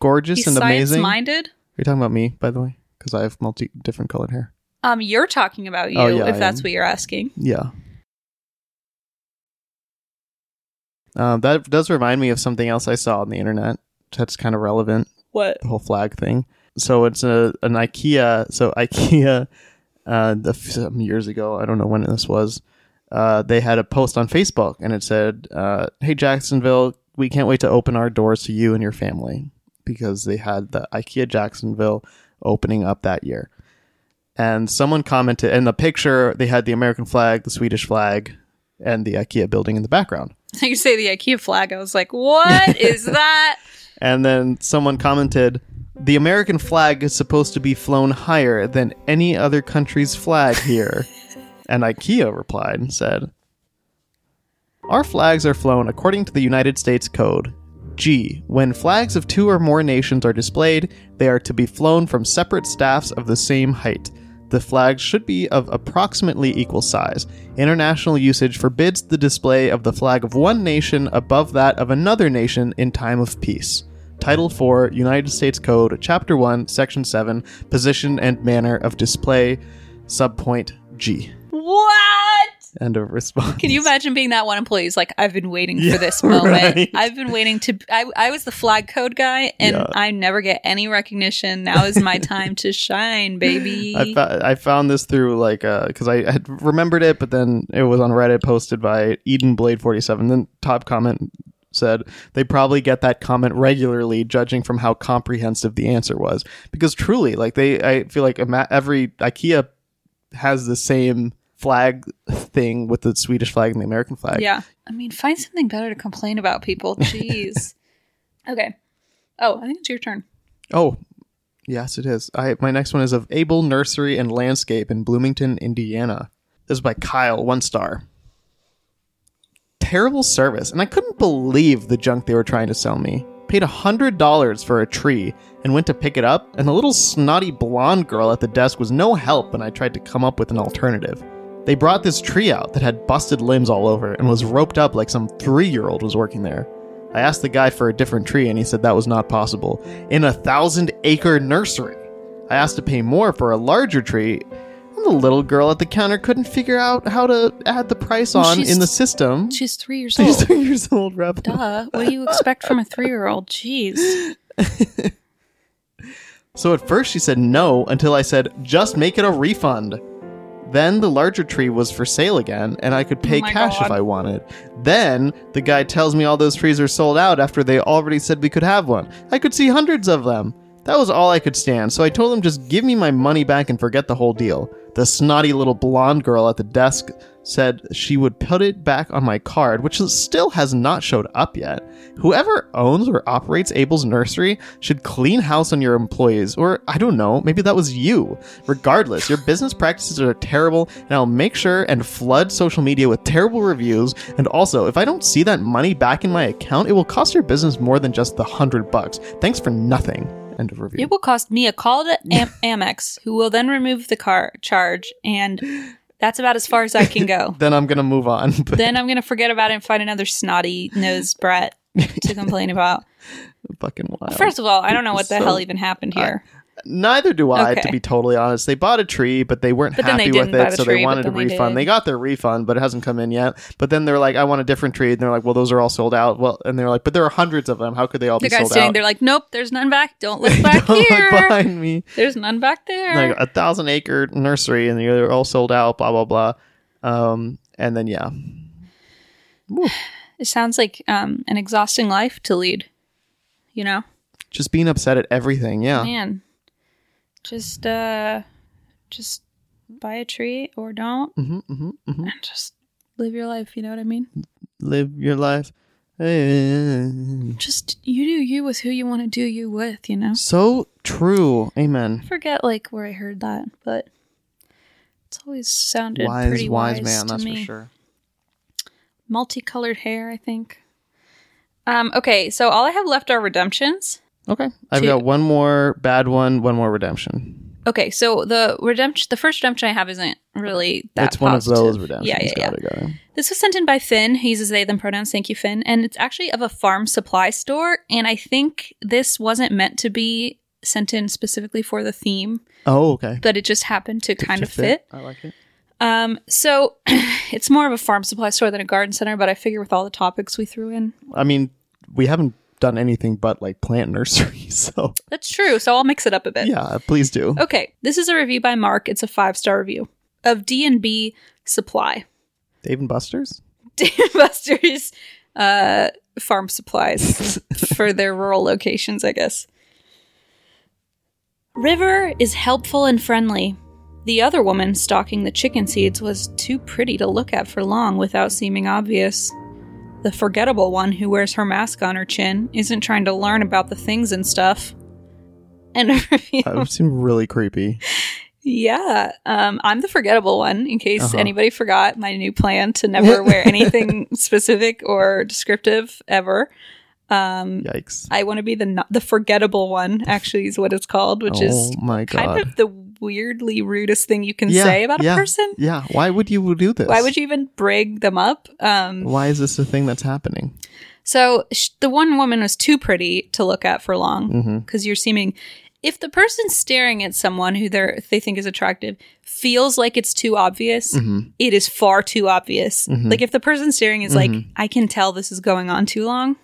gorgeous He's and amazing. Are minded. You're talking about me, by the way? Because I have multi different colored hair. Um, you're talking about you, Oh, yeah, if I that's am. what you're asking. Yeah. Um, that does remind me of something else I saw on the internet that's kind of relevant. What? The whole flag thing. So it's a an IKEA. So IKEA, uh, the, some years ago, I don't know when this was. Uh, they had a post on Facebook and it said, uh, "Hey Jacksonville, we can't wait to open our doors to you and your family because they had the IKEA Jacksonville opening up that year." And someone commented in the picture they had the American flag, the Swedish flag, and the IKEA building in the background. You say the IKEA flag. I was like, what is that? And then someone commented, "The American flag is supposed to be flown higher than any other country's flag here." and IKEA replied and said, "Our flags are flown according to the United States Code. G. When flags of two or more nations are displayed, they are to be flown from separate staffs of the same height. The flags should be of approximately equal size. International usage forbids the display of the flag of one nation above that of another nation in time of peace. Title 4, United States Code, Chapter 1, Section 7, Position and Manner of Display, Subpoint G. What? End of response. Can you imagine being that one employee who's like, I've been waiting Yeah, for this moment. right. I've been waiting to. I, I was the flag code guy, and Yeah. I never get any recognition. Now is my time to shine, baby. I, fo- I found this through like uh, because I had remembered it, but then it was on Reddit posted by Eden Blade forty seven. Then top comment said they probably get that comment regularly, judging from how comprehensive the answer was. Because truly, like they, I feel like every IKEA has the same flag thing with the Swedish flag and the American flag. yeah. I mean, find something better to complain about, people. Jeez. okay. Oh, I think it's your turn. Oh, yes, it is. I my next one is of Able Nursery and Landscape in Bloomington, Indiana. This is by Kyle, one star. Terrible service, and I couldn't believe the junk they were trying to sell me. Paid a hundred dollars for a tree and went to pick it up, and the little snotty blonde girl at the desk was no help when I tried to come up with an alternative. They brought this tree out that had busted limbs all over and was roped up like some three year old was working there. I asked the guy for a different tree and he said that was not possible. In a thousand acre nursery. I asked to pay more for a larger tree, and the little girl at the counter couldn't figure out how to add the price Well, on in the system. She's three years old. She's three years old, Rep. Duh. What do you expect from a three year old? Jeez. So at first she said no until I said, just make it a refund. Then the larger tree was for sale again, and I could oh pay Oh cash if I wanted. Then the guy tells me all those trees are sold out after they already said we could have one. I could see hundreds of them. That was all I could stand, so I told him just give me my money back and forget the whole deal. The snotty little blonde girl at the desk said she would put it back on my card, which still has not showed up yet. Whoever owns or operates Abel's nursery should clean house on your employees, or I don't know, maybe that was you. Regardless, your business practices are terrible, and I'll make sure and flood social media with terrible reviews. And also, if I don't see that money back in my account, it will cost your business more than just the hundred bucks. Thanks for nothing. End of review. It will cost me a call to Am- Amex, who will then remove the car charge, and that's about as far as I can go. then I'm gonna move on. But then I'm gonna forget about it and find another snotty nosed brat to complain about. fucking wild. First of all, I don't know what the So- hell even happened here. Neither do I, Okay. to be totally honest. They bought a tree, but they weren't But then they happy with it, so tree, they wanted a they refund. did. They got their refund, but it hasn't come in yet. But then they're like, "I want a different tree," and they're like, "Well, those are all sold out." Well, and they're like, "But there are hundreds of them. How could they all the be sold standing out?" there like, nope, there's none back. Don't look back Don't look here. behind me. There's none back there. Like a thousand acre nursery, and they're all sold out. Blah blah blah. Um, and then yeah, it sounds like um, an exhausting life to lead. You know, just being upset at everything. Yeah, man, just uh, just buy a tree or don't, hmm hmm hmm and just live your life. You know what I mean? live your life. Just you do you with who you want to do you with. You know. So true. Amen. I forget like where I heard that, but it's always sounded Wise, pretty wise wise, man. to That's me. for sure. Multicolored hair, I think. Um, okay, so all I have left are redemptions. Okay. I've got one more bad one, one more redemption. Okay, so the redemption, the first redemption I have isn't really that. it's one positive. of those redemptions. Yeah, yeah, yeah. Got it, got it. This was sent in by Finn. He uses they them pronouns. Thank you, Finn. And it's actually of a farm supply store. And I think this wasn't meant to be sent in specifically for the theme, Oh, okay. but it just happened to kind To of fit. I like it. Um, so it's more of a farm supply store than a garden center, but I figure with all the topics we threw in, I mean, we haven't done anything but like plant nursery, so that's true. So I'll mix it up a bit. yeah, please do. Okay, this is a review by Mark. It's a five star review of D and B Supply, Dave and Buster's. Dave and Buster's uh, farm supplies for their rural locations, I guess. River is helpful and friendly. The other woman stalking the chicken seeds was too pretty to look at for long without seeming obvious. The forgettable one who wears her mask on her chin isn't trying to learn about the things and stuff. And. That would seem really creepy. Yeah, um, I'm the forgettable one. In case Uh-huh. anybody forgot my new plan to never wear anything specific or descriptive ever. Um, Yikes. I want to be the not, the forgettable one. Actually, is what it's called, which oh is my god. kind of the weirdly rudest thing you can Yeah, say about yeah, a person. Yeah. Why would you do this? Why would you even bring them up? Um, Why is this a thing that's happening? So sh- the one woman was too pretty to look at for long Mm-hmm. because you're seeming. If the person staring at someone who they they think is attractive feels like it's too obvious, Mm-hmm. it is far too obvious. Like if the person staring is like, Mm-hmm. I can tell this is going on too long.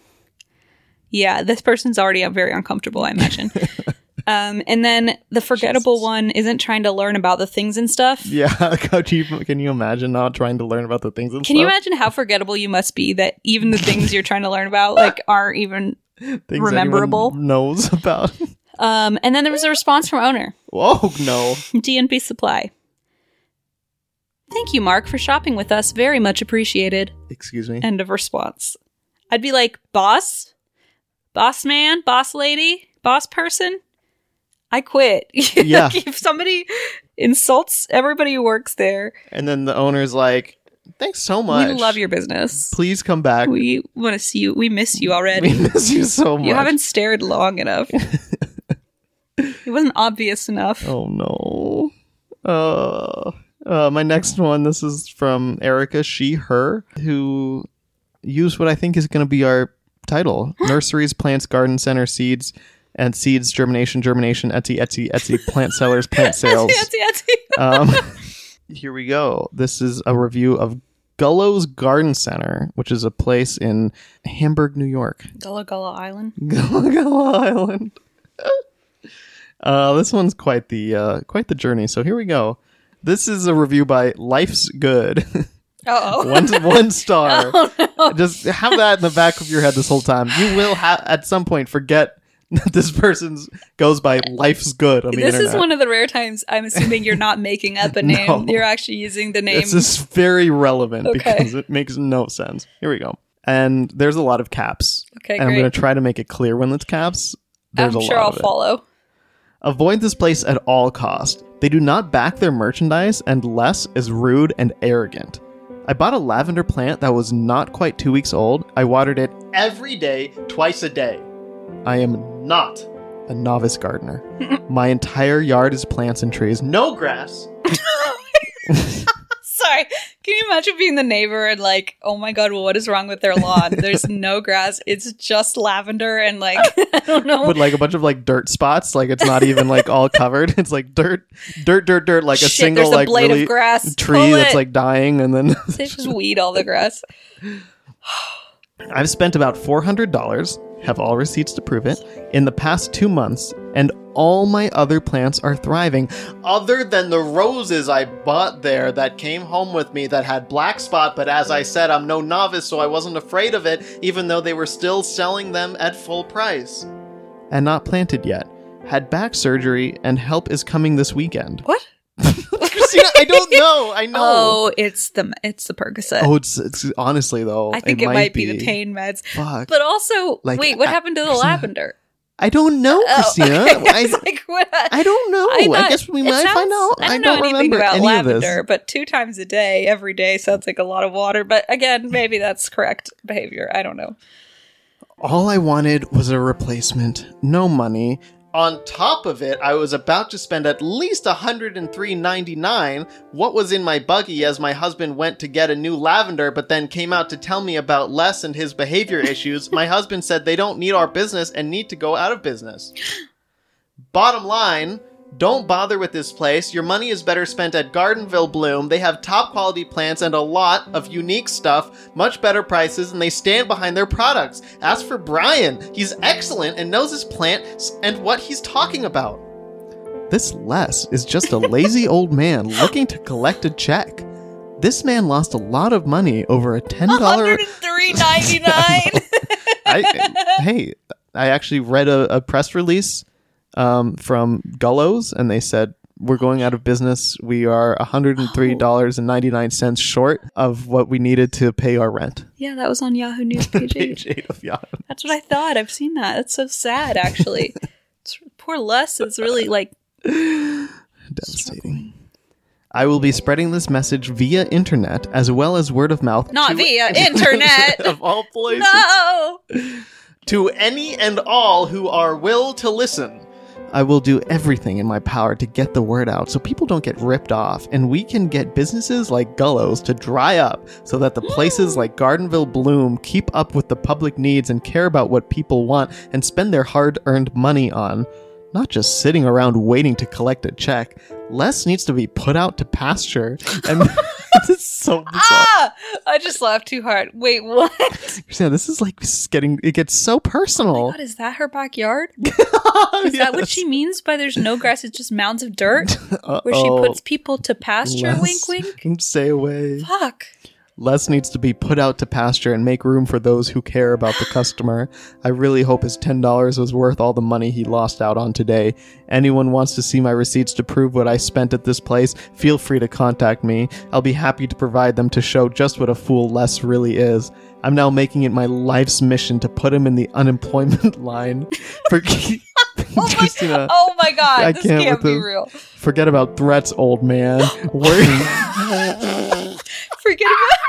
Yeah, this person's already very uncomfortable. I imagine. um, and then the forgettable one isn't trying to learn about the things and stuff. Yeah. You, can you imagine not trying to learn about the things and Can you imagine how forgettable you must be that even the things you're trying to learn about like aren't even Things rememberable? knows about. Um, and then there was a response from owner Whoa, no. D and B Supply. Thank you, Mark, for shopping with us. Very much appreciated. Excuse me. End of response. I'd be like, boss, boss man, boss lady, boss person. I quit. Yeah. Like, if somebody insults everybody who works there, And then the owner's like, "Thanks so much. we love your business. Please come back. We, want to see you. We miss you already. We miss you so much." you haven't stared long enough. it wasn't obvious enough. Oh no. Uh, uh, my next one. This is from Erica. She, her, who used what I think is going to be our title: nurseries, plants, garden center, seeds, and seeds, germination, germination, Etsy, Etsy, Etsy, plant sellers, plant sales. Etsy, Etsy, Etsy. um, here we go. This is a review of Gullo's Garden Center, which is a place in Hamburg, New York. Gullah Gullah Island. Gullah Gullah Island. uh, this one's quite the uh, quite the journey. So here we go. This is a review by Life's Good. Oh, one one star. Oh, no. Just have that in the back of your head this whole time. You will have at some point forget this person's goes by Life's Good on the this internet. is one of the rare times I'm assuming you're not making up a name. No. You're actually using the name. This is very relevant Okay. because it makes no sense. Here we go. And there's a lot of caps. Okay, and I'm going to try to make it clear when it's caps. There's I'm a sure I'll follow. Avoid this place at all cost. They do not back their merchandise, and Les is rude and arrogant. I bought a lavender plant that was not quite two weeks old. I watered it every day, twice a day. I am not a novice gardener. My entire yard is plants and trees, no grass. Sorry. Can you imagine being the neighbor and like, oh my god, well, what is wrong with their lawn? There's no grass. It's just lavender and like I don't know. With like a bunch of like dirt spots, like it's not even like all covered. It's like dirt, dirt, dirt, dirt, like a Shit, single like blade really of grass. tree Pull that's it. like dying, and then they just weed all the grass. I've spent about $400, have all receipts to prove it, in the past two months, and all my other plants are thriving, other than the roses I bought there that came home with me that had black spot, but as I said, I'm no novice, so I wasn't afraid of it, even though they were still selling them at full price. And not planted yet. Had back surgery, and help is coming this weekend. What? I don't know. I know. Oh, it's the it's the Percocet. Oh, it's, it's honestly though. I think it, might be. the pain meds. Fuck. But also, Like, wait, what I- happened to the Christina, lavender? I don't know, Oh, Christina. okay. I I, like, what? I don't know. I, thought- guess we it might find out. I don't, don't know anything remember about any of lavender, this. but two times a day, every day sounds like a lot of water. But again, maybe that's correct behavior. I don't know. All I wanted was a replacement. No money. On top of it, I was about to spend at least $103.99. What was in my buggy as my husband went to get a new lavender, but then came out to tell me about Les and his behavior issues? My husband said they don't need our business and need to go out of business. Bottom line, don't bother with this place. Your money is better spent at Gardenville Bloom. They have top quality plants and a lot of unique stuff, much better prices, and they stand behind their products. Ask for Brian. He's excellent and knows his plant and what he's talking about. This Les is just a lazy old man looking to collect a check. This man lost a lot of money over a $10 $103.99. Hey, I actually read a, a press release um, from Gullo's, and they said we're going out of business. We are hundred and three dollars and ninety nine cents short of what we needed to pay our rent. yeah, that was on Yahoo News page eight. Page eight of Yahoo. That's what I thought. I've seen that. That's so sad, actually. It's- Poor Les is really like Devastating. I will be spreading this message via internet as well as word of mouth. not via internet. of all places. no. to any and all who are will to listen. I will do everything in my power to get the word out so people don't get ripped off and we can get businesses like Gullo's to dry up so that the places mm. like Gardenville Bloom keep up with the public needs and care about what people want and spend their hard earned money on. Not just sitting around waiting to collect a check. Les needs to be put out to pasture. And so bizarre. Ah! I just laughed too hard. Wait, what? Christina, this is like s- getting, it gets so personal. God, is that her backyard? Is that what she means by there's no grass? It's just mounds of dirt where she puts people to pasture. Les, Wink, wink. Stay away. Fuck. Les needs to be put out to pasture and make room for those who care about the customer. I really hope his $10 was worth all the money he lost out on today. Anyone wants to see my receipts to prove what I spent at this place, feel free to contact me. I'll be happy to provide them to show just what a fool Les really is. I'm now making it my life's mission to put him in the unemployment line. For Oh my, oh my god, I this can't can't, be real. forget about threats, old man. Worry. Forget about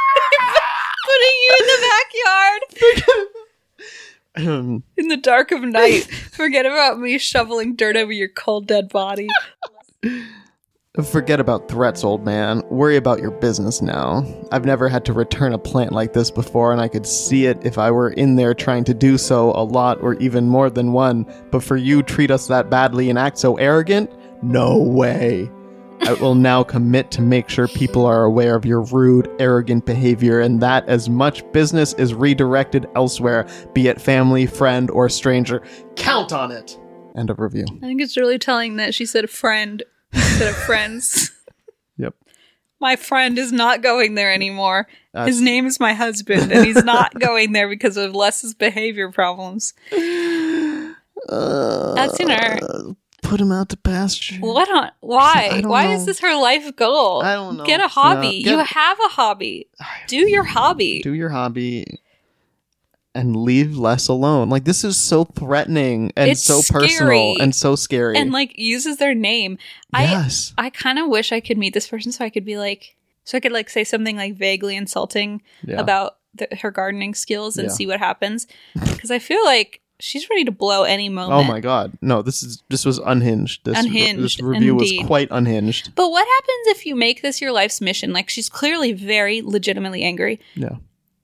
putting you in the backyard Um, in the dark of night. Forget about me shoveling dirt over your cold dead body. Forget about threats, old man. Worry about your business now. I've never had to return a plant like this before, and I could see it if I were in there trying to do so a lot or even more than one. But for you, treat us that badly and act so arrogant? No way. I will now commit to make sure people are aware of your rude, arrogant behavior and that as much business is redirected elsewhere, be it family, friend, or stranger. Count on it! End of review. I think it's really telling that she said friend instead of friends. Yep. My friend is not going there anymore. That's- His name is my husband, and he's not going there because of Les's behavior problems. Uh, That's in her. Put him out to pasture. What on? Why? Why know. is this her life goal? I don't know. Get a Yeah, hobby. get- you have a hobby. Do your hobby. Do your hobby and leave Les alone. Like this is so threatening and It's so personal and so scary. and like uses their name. yes. I I kind of wish I could meet this person so I could be like, so I could like say something like vaguely insulting Yeah. about the, her gardening skills and Yeah. see what happens. Because I feel like she's ready to blow any oh moment. Oh my god. No, this is this was unhinged. This Unhinged, this review indeed. was quite unhinged. But what happens if you make this your life's mission? Like she's clearly very legitimately angry. Yeah.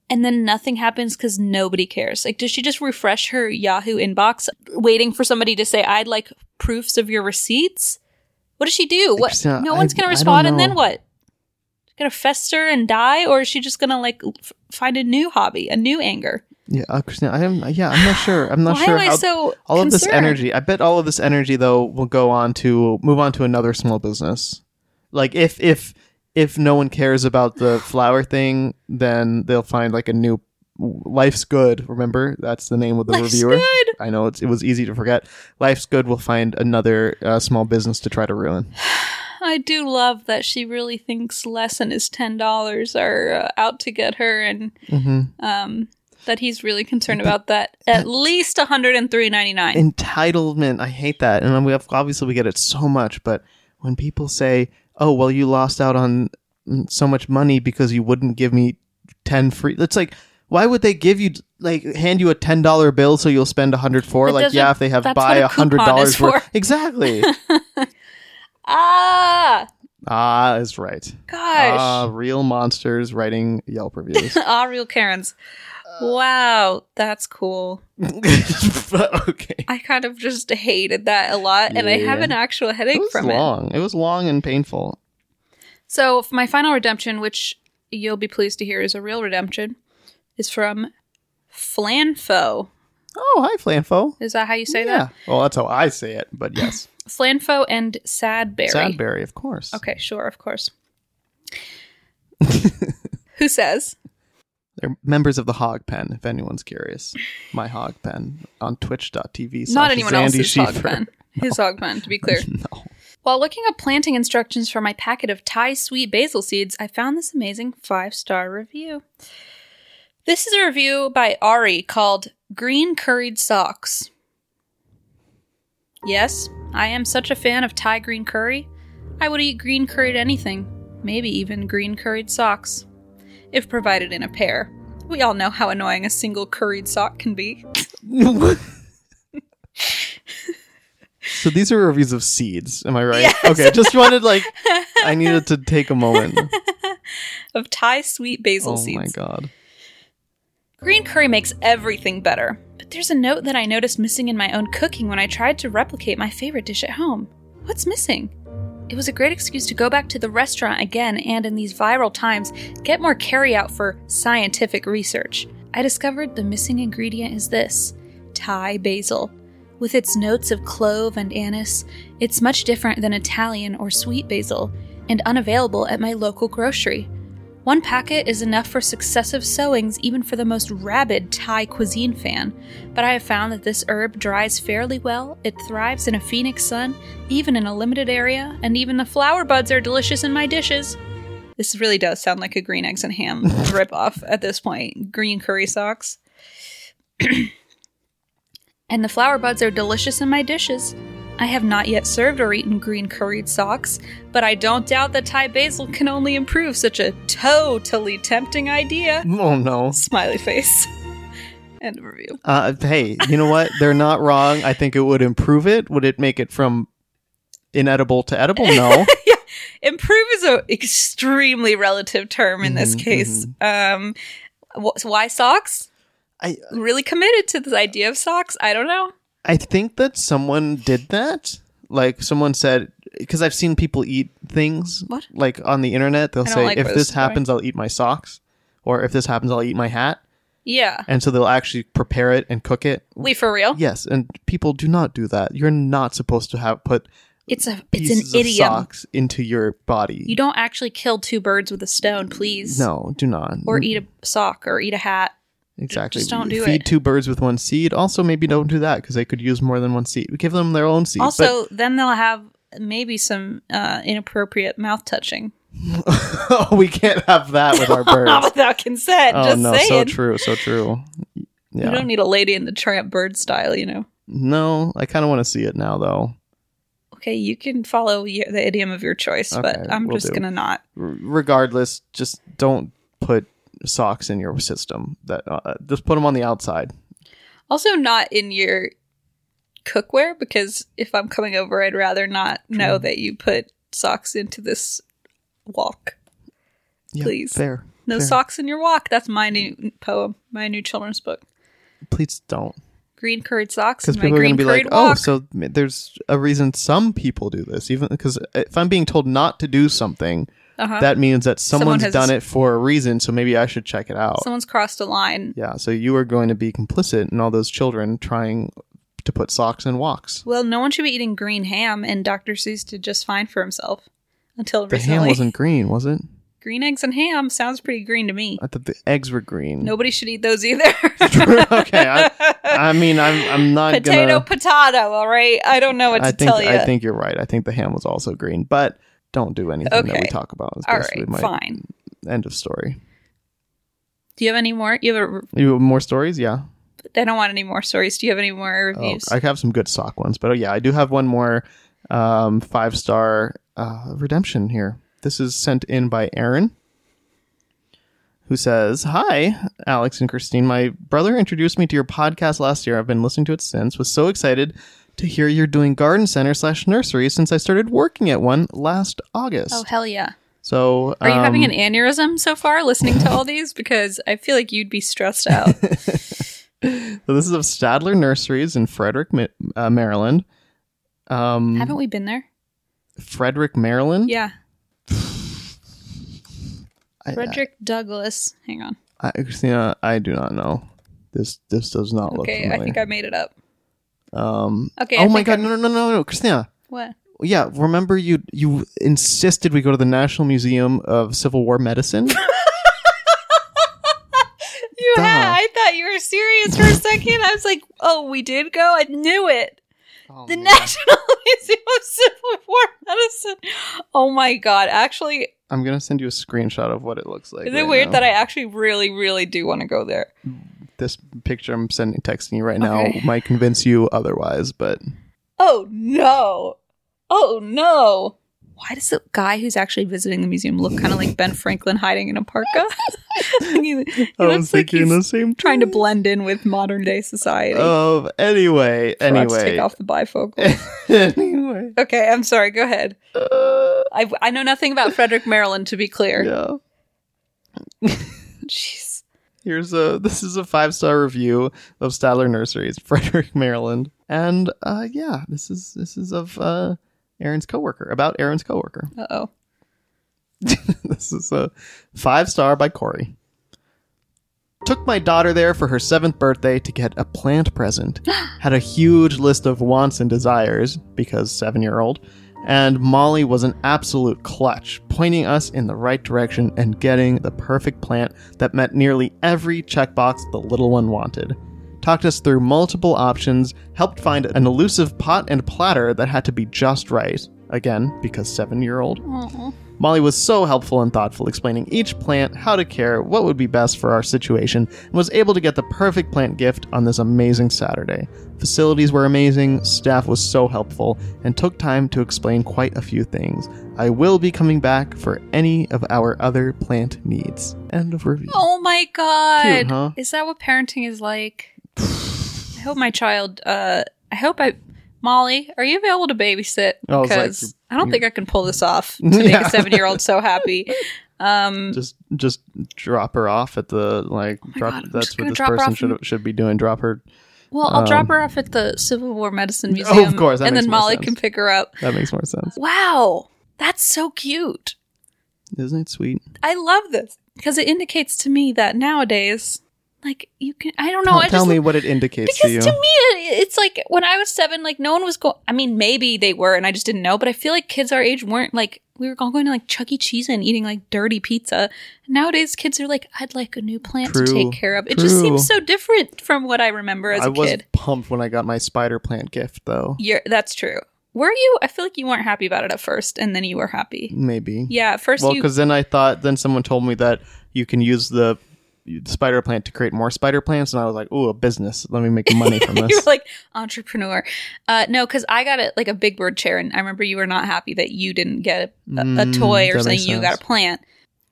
And then nothing happens because nobody cares. Like, does she just refresh her Yahoo inbox, waiting for somebody to say, "I'd like proofs of your receipts"? What does she do? What? Christina, no one's gonna respond, and then what? Gonna fester and die, or is she just gonna like f- find a new hobby, a new anger? Yeah, uh, Christina, I am yeah, I'm not sure. I'm not Why sure am I how so all of this energy. I bet all of this energy though will go on to move on to another small business. Like if if if no one cares about the flower thing, then they'll find like a new Life's Good. Remember, that's the name of the Life's reviewer. Good. I know it's, it was easy to forget. Life's Good will find another uh, small business to try to ruin. I do love that she really thinks Les and his ten dollars are uh, out to get her, and hmm um, that he's really concerned about that. At least one hundred and three ninety nine. Entitlement. I hate that, and we have obviously we get it so much. But when people say, "Oh, well, you lost out on so much money because you wouldn't give me ten free," it's like. Why would they give you like hand you a ten dollar bill so you'll spend a hundred for? Like, yeah, if they have buy a hundred dollars worth, for. exactly. Ah, ah, is right. gosh. Ah, real monsters writing Yelp reviews. ah, real Karens. Wow, that's cool. okay. I kind of just hated that a lot, and I have an actual headache from it. long. It was long and painful. So, for my final redemption, which you'll be pleased to hear is a real redemption, is from Flanfo. Oh, hi, Flanfo. Is that how you say yeah. that? Well, that's how I say it, but yes. Flanfo and Sadberry. Sadberry, of course. Okay, sure, of course. Who says? They're members of the Hog Pen, if anyone's curious. My Hog Pen on twitch.tv. Not anyone Zandy else's hog Schiefer. pen. His hog pen, to be clear. No. While looking up planting instructions for my packet of Thai sweet basil seeds, I found this amazing five star review. This is a review by Ari called Green Curried Socks. Yes, I am such a fan of Thai green curry. I would eat green curried anything, maybe even green curried socks, if provided in a pair. We all know how annoying a single curried sock can be. so these are reviews of seeds, am I right? Yes. Okay, just wanted like I needed to take a moment. Of Thai sweet basil oh seeds. Oh my god. Green curry makes everything better, but there's a note that I noticed missing in my own cooking when I tried to replicate my favorite dish at home. What's missing? It was a great excuse to go back to the restaurant again and, in these viral times, get more carryout for scientific research. I discovered the missing ingredient is this Thai basil. With its notes of clove and anise, it's much different than Italian or sweet basil, and unavailable at my local grocery. One packet is enough for successive sowings, even for the most rabid Thai cuisine fan. But I have found that this herb dries fairly well, it thrives in a phoenix sun, even in a limited area, and even the flower buds are delicious in my dishes. This really does sound like a green eggs and ham ripoff at this point. Green curry socks. and the flower buds are delicious in my dishes. I have not yet served or eaten green curried socks, but I don't doubt that Thai basil can only improve such a totally tempting idea. Oh no. Smiley face. End of review. Uh, hey, you know what? They're not wrong. I think it would improve it. Would it make it from inedible to edible? No. Improve is an extremely relative term in this Mhm, case. Um, wh- why socks? I Really committed to this idea of socks? I don't know. I think that someone did that. Like someone said, because I've seen people eat things. What? Like on the internet, they'll I don't say, like "If where this this is going." happens, I'll eat my socks," or "If this happens, I'll eat my hat." Yeah. And so they'll actually prepare it and cook it. Wait, for real? Yes, and people do not do that. You're not supposed to have put It's a it's an of idiom. socks into your body. You don't actually kill two birds with a stone, please. no, do not. Or eat a sock or eat a hat. Exactly. just don't do Feed it. two birds with one seed. Also, maybe don't do that because they could use more than one seed. Give them their own seed. Also, then they'll have maybe some uh, inappropriate mouth touching. oh, we can't have that with our Not birds. without consent. oh just no, saying. so true, so true. You Yeah. don't need a lady in the tramp bird style, you know. No, I kind of want to see it now though. Okay, you can follow the idiom of your choice, Okay, but I'm will just do. gonna not. R- regardless, just don't put socks in your system. That uh, just put them on the outside. Also, not in your cookware because if I'm coming over, I'd rather not know that you put socks into this wok. Yeah, Please. fair. No fair. socks in your wok. That's my new poem, my new children's book. Please don't, Green curried socks. because people are going to be like, "Oh, walk. so there's a reason some people do this." Even because if I'm being told not to do something, Uh-huh. that means that someone's has- done it for a reason. So maybe I should check it out. Someone's crossed a line. yeah. So you are going to be complicit in all those children trying to put socks in woks. Well, no one should be eating green ham, and Dr. Seuss did just fine for himself until The recently. ham wasn't green, was it? green eggs and ham sounds pretty green to me. I thought the eggs were green. Nobody should eat those either. okay, I, I mean, I'm I'm not potato, gonna. potato. All right, I don't know what to think tell you. I think you're right. I think the ham was also green, but don't do anything that we talk about. All right, my fine. End of story. Do you have any more? You have a, You have more stories? Yeah. I don't want any more stories. Do you have any more Oh, reviews? I have some good sock ones, but oh, yeah, I do have one more um, five star uh, redemption here. This is sent in by Aaron, who says, "Hi, Alex and Christine. My brother introduced me to your podcast last year. I've been listening to it since. Was so excited." To hear you're doing garden center slash nursery since I started working at one last August. oh hell yeah! So, Are you having um, an aneurysm so far listening to all these? Because I feel like you'd be stressed out. So this is of Stadler Nurseries in Frederick, uh, Maryland. Um, Haven't we been there? Frederick, Maryland. Yeah, I, Frederick Douglass. Hang on. I, Christina, I do not know. This this does not look Okay. I think I made it up. Um. Okay, Oh I my God! I'm- No, no, no, no, no, Christina. What? Yeah, remember you you insisted we go to the National Museum of Civil War Medicine. You Duh. had. I thought you were serious for a second. I was like, "Oh, we did go. I knew it." Oh, The National Museum of Civil War Medicine. Oh my god! Actually, I'm gonna send you a screenshot of what it looks like. is it right weird now. that I actually really, really do want to go there? This picture I'm sending texting you right now Okay. might convince you otherwise? But Oh no! Oh no! Why does the guy who's actually visiting the museum look kind of like Ben Franklin hiding in a parka? he, he I was looks like thinking he's the same. trying to blend in with modern day society. Of anyway, Forgot anyway, take off the bifocal. anyway. okay, I'm sorry. Go ahead. Uh, I, I know nothing about Frederick, Maryland. To be clear, yeah. jeez. Here's a this is a five star review of Stadler Nurseries, Frederick, Maryland, and uh, yeah, this is this is of uh, Aaron's coworker about Aaron's coworker. Uh oh. this is a five star by Corey. Took my daughter there for her seventh birthday to get a plant present. Had a huge list of wants and desires because seven year old. And Molly was an absolute clutch, pointing us in the right direction and getting the perfect plant that met nearly every checkbox the little one wanted. Talked us through multiple options, helped find an elusive pot and platter that had to be just right. Again, because seven year old. Molly was so helpful and thoughtful, explaining each plant, how to care, what would be best for our situation, and was able to get the perfect plant gift on this amazing Saturday. Facilities were amazing, staff was so helpful, and took time to explain quite a few things. I will be coming back for any of our other plant needs. End of review. Oh my god! Cute, huh? Is that what parenting is like? I hope my child. uh I hope I. Molly, are you available to babysit? I like, Because I don't think I can pull this off to make Yeah. a seven-year-old so happy. Um, Just, just drop her off at the like. drop. Oh God, that's what this person should and- should be doing. Drop her. well, I'll um, drop her off at the Civil War Medicine Museum. Oh, of course, and then Molly sense. can pick her up. That makes more sense. Wow, that's so cute. Isn't it sweet? I love this because it indicates to me that nowadays Like you can, I don't know. tell, I tell just me what it indicates to because you. to, me, it's like when I was seven, like no one was going. I mean, maybe they were, and I just didn't know. But I feel like kids our age weren't like we were all going to like Chuck E. Cheese and eating like dirty pizza. Nowadays, kids are like, I'd like a new plant True. to take care of. It just seems so different from what I remember as I a was kid. pumped when I got my spider plant gift, though. You're, that's true. Were you? I feel like you weren't happy about it at first, and then you were happy. Maybe. Yeah, at first Well, you. because then I thought, then someone told me that you can use the spider plant to create more spider plants, and I was like, "Ooh, a business! Let me make money from this." You're like entrepreneur. Uh, no, because I got it like a big bird chair, and I remember you were not happy that you didn't get a, a, a Mm, toy or something. You got a plant,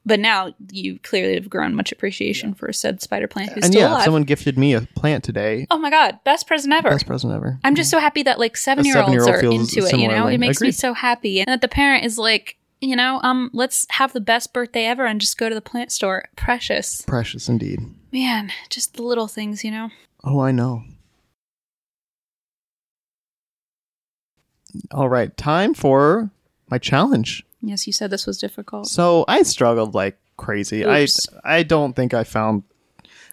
but now you clearly have grown much appreciation for said spider plant who's and still yeah, alive. someone gifted me a plant today. oh my god, best present ever! Best present ever. I'm just so happy that like seven year olds are into it. You know, it makes me so happy, and that the parent is like, you know, um, let's have the best birthday ever and just go to the plant store. Precious, Precious indeed. man, just the little things, you know. Oh, I know. All right, time for my challenge. Yes, you said this was difficult. So I struggled like crazy. Oops. I I don't think I found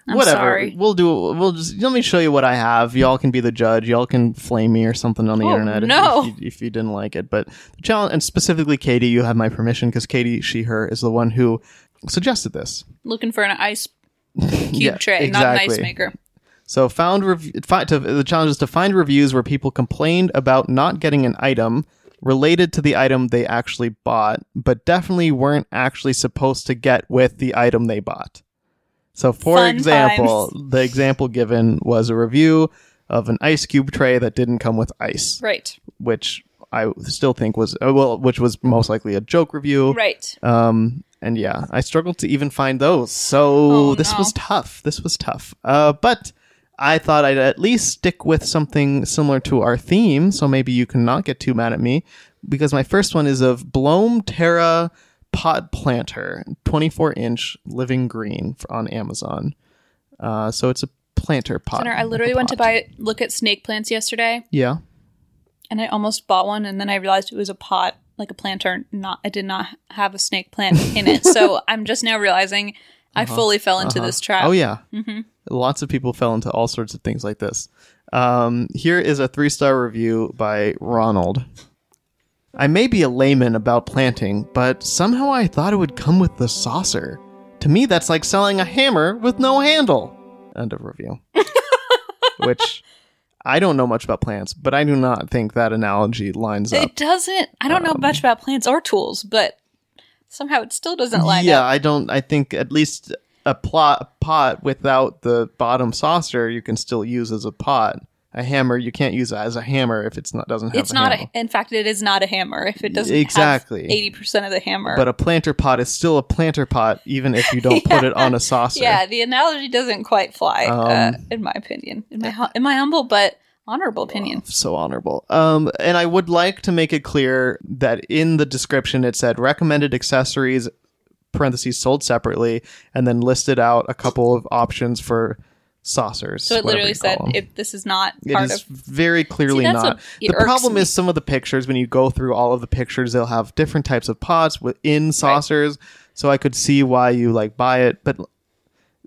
I'm whatever. sorry. We'll do. We'll just let me show you what I have. Y'all can be the judge. Y'all can flame me or something on the Oh, internet if- no. if, you, if you didn't like it. But the challenge, and specifically Katie, you have my permission because Katie, she, her, is the one who suggested this. Looking for an ice cube Yeah, tray, not an ice maker. So found rev- fi- to, the challenge is to find reviews where people complained about not getting an item related to the item they actually bought, but definitely weren't actually supposed to get with the item they bought. So, for Fun example, the example given was a review of an ice cube tray that didn't come with ice, Right. which I still think was uh, well, which was most likely a joke review. Right. Um, and yeah, I struggled to even find those. So Oh, this no. was tough. This was tough. Uh, but I thought I'd at least stick with something similar to our theme. So maybe you can not get too mad at me because my first one is of Bloem Terra Pot Planter, 24 inch living green on Amazon. Uh, so it's a planter pot. Connor, I literally went to buy look at snake plants yesterday, Yeah. and I almost bought one, and then I realized it was a pot, like a planter. Not, I did not have a snake plant in it. so I'm just now realizing I fully fell into this trap. Oh yeah, Mm-hmm. lots of people fell into all sorts of things like this. Um, here is a three star review by Ronald. I may be a layman about planting, but somehow I thought it would come with the saucer. To me, that's like selling a hammer with no handle. End of review. Which I don't know much about plants, but I do not think that analogy lines up. It doesn't. I don't know Um, much about plants or tools, but somehow it still doesn't line yeah, up. Yeah, I don't. I think at least a plot pot without the bottom saucer you can still use as a pot. A hammer you can't use it as a hammer if it's not doesn't have. It's a not handle. a. In fact, it is not a hammer if it doesn't Exactly. eighty percent of the hammer. But a planter pot is still a planter pot, even if you don't put it on a saucer. yeah, the analogy doesn't quite fly, uh, Um, in my opinion, in my hu- in my humble but honorable opinion. so honorable. Um, and I would like to make it clear that in the description it said recommended accessories parentheses sold separately, and then listed out a couple of options for saucers. So it literally said, if this is not It part is of very clearly See, not. what- The problem me. is some of the pictures when you go through all of the pictures, they'll have different types of pots within saucers. So I could see why you like buy it, but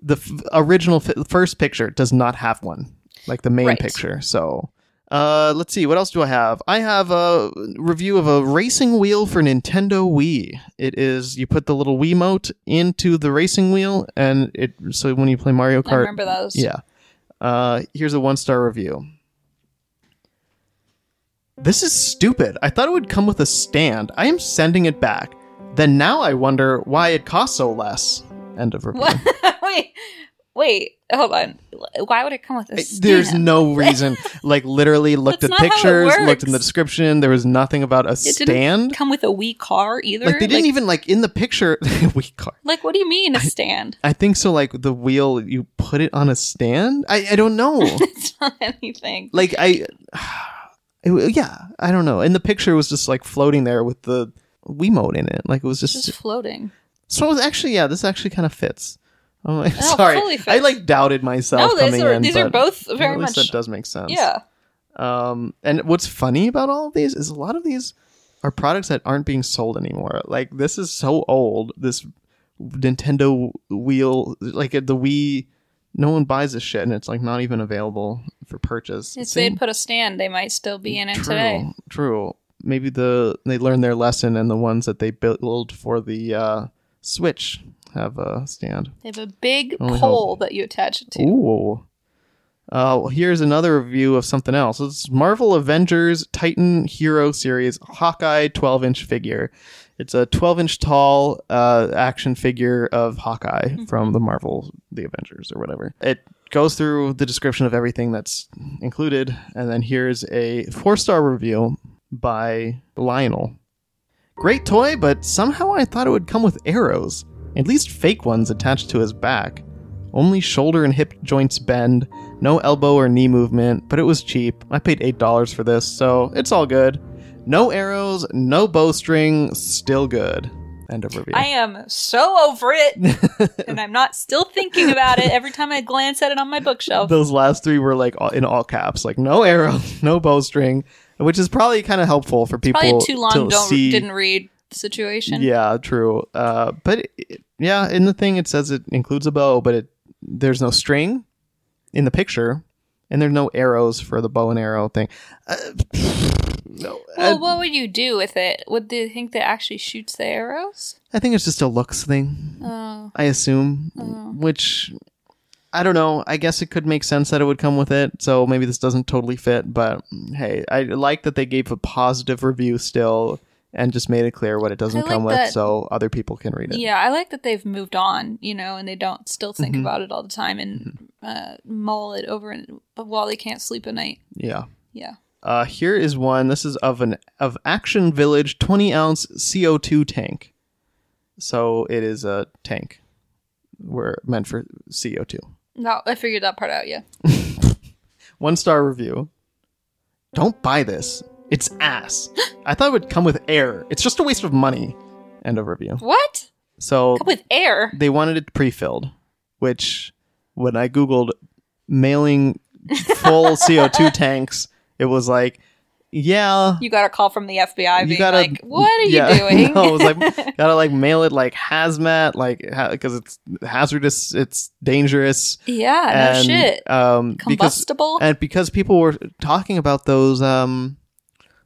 the f- original f- first picture does not have one, like the main Right. picture. So. Uh, let's see. What else do I have? I have a review of a racing wheel for Nintendo Wii. It is you put the little Wiimote into the racing wheel, and it so when you play Mario Kart, I remember those. yeah. Uh, here's a one star review. This is stupid. I thought it would come with a stand. I am sending it back. Then now I wonder why it costs so less. End of review. Wait, wait, hold on. Why would it come with a stand? There's no reason. Like literally looked That's at not how it pictures, looked in the description. There was nothing about a It didn't stand. come with a Wii car either. Like they didn't even like in the picture. Wii car. Like, what do you mean a stand? I think so. Like the wheel, you put it on a stand. I I don't know. it's not anything. like I, it, yeah, I don't know. And the picture was just like floating there with the Wiimote in it. Like it was just, Just floating. so. It was actually, yeah, this actually kind of fits. I'm like, Oh, sorry. I like doubted myself No, these coming are in. these are both at very least much. that does make sense. Yeah. Um, and what's funny about all of these is a lot of these are products that aren't being sold anymore. Like this is so old. This Nintendo wheel, like the Wii no one buys this shit, and it's like not even available for purchase. If they'd put a stand, they might still be in it true, today. True. Maybe the they learned their lesson, and the ones that they built for the uh, Switch have a stand. They have a big Only pole that you attach it to. Ooh. Uh, here's another review of something else. It's Marvel Avengers Titan Hero Series Hawkeye 12 inch figure. It's a 12 inch tall uh, action figure of Hawkeye from the Marvel The Avengers or whatever. It goes through the description of everything that's included, and then here's a four star review by Lionel. Great toy, but somehow I thought it would come with arrows, at least fake ones attached to his back. Only shoulder and hip joints bend, no elbow or knee movement, but it was cheap. I paid $8 for this, so it's all good. No arrows, no bowstring, still good. End of review. I am so over it, and I'm not still thinking about it every time I glance at it on my bookshelf. Those last three were like all, in all caps, like no arrows, no bowstring, which is probably kind of helpful for people Probably too long. to Don't see. didn't read situation. Yeah, true. Uh, but it, yeah, in the thing it says it includes a bow, but it there's no string in the picture, and there's no arrows for the bow and arrow thing. Uh, no, Well, I, what would you do with it? Would they think that actually shoots the arrows? I think it's just a looks thing. Oh, I assume, which I don't know. I guess it could make sense that it would come with it. So maybe this doesn't totally fit, but hey, I like that they gave a positive review still and just made it clear what it doesn't I come like with, so other people can read it. yeah. I like that they've moved on, you know, and they don't still think Mhm. about it all the time and uh, mull it over and while they can't sleep at night. yeah. Yeah. Uh, here is one. This is of an of Action Village 20 ounce CO2 tank. So it is a tank. We're meant for CO2. No, I figured that part out. Yeah. One star review. Don't buy this. It's ass. I thought it would come with air. It's just a waste of money. End of review. What? So Come with air. they wanted it pre-filled, which when I googled mailing full CO2 tanks, it was like, yeah, You got a call from the FBI being gotta- like, "What are yeah. you doing?" no, it was like gotta like mail it like hazmat, like because it's hazardous, it's dangerous. yeah, no and, shit. Um, because Combustible. and because people were talking about those um,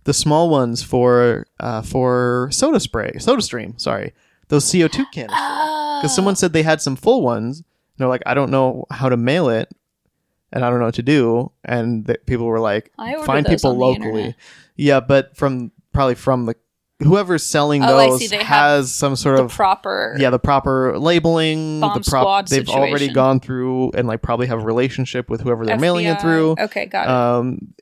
the small ones for uh for Soda Spray, Soda Stream, sorry, those CO two cans. Because someone said they had some full ones. And they're like, I don't know how to mail it, and I don't know what to do. And th- people were like, find people locally. Yeah, but from probably from the whoever's selling Oh, those see. They have has some sort the of proper. yeah the proper labeling. The prop they've already gone through and like probably have a relationship with whoever they're mailing it through. Okay, got it. Um,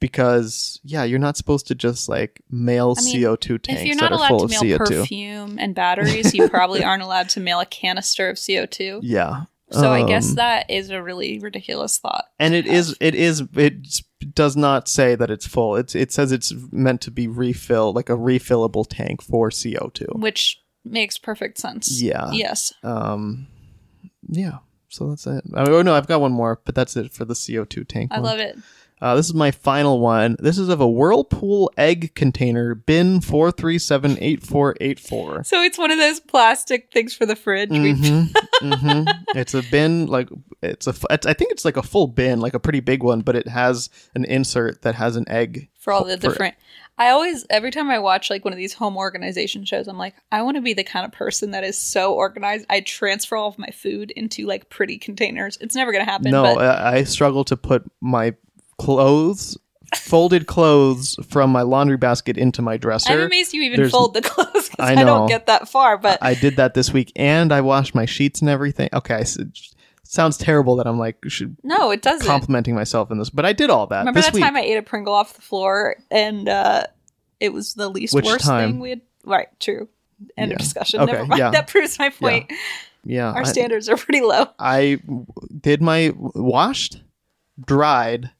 because yeah, you're not supposed to just like mail I mean, CO two tanks if you're not allowed to mail CO two. perfume and batteries, you probably aren't allowed to mail a canister of CO2. Yeah. So I guess Um, that is a really ridiculous thought. and it is have. it is it does not say that it's full it's it says it's meant to be refilled like a refillable tank for co2 which makes perfect sense. Yeah. Yes. um yeah so that's it oh no i've got one more but that's it for the co2 tank I one. love it. Uh, this is my final one this is of a whirlpool egg container bin 4378484 So it's one of those plastic things for the fridge. We- hmm hmm It's a bin, like it's a. It's, I think it's like a full bin, like a pretty big one, but it has an insert that has an egg for all the different. I always, every time I watch like one of these home organization shows, I'm like, I want to be the kind of person that is so organized. I transfer all of my food into like pretty containers. It's never going to happen. No, but I, I struggle to put my clothes, folded clothes, from my laundry basket into my dresser. I'm amazed you even There's- fold the clothes because I I, know. don't get that far. But I did that this week, and I washed my sheets and everything. Okay, I s- sounds terrible that I'm like should no, it doesn't. complimenting myself in this, but I did all that. Remember this that week. time I ate a Pringle off the floor and uh, it was the least Which worst time? thing we had? Right, true. End of discussion. Okay, Never mind. yeah. That proves my point. yeah, Our I- standards are pretty low. I w- did my washed, dried,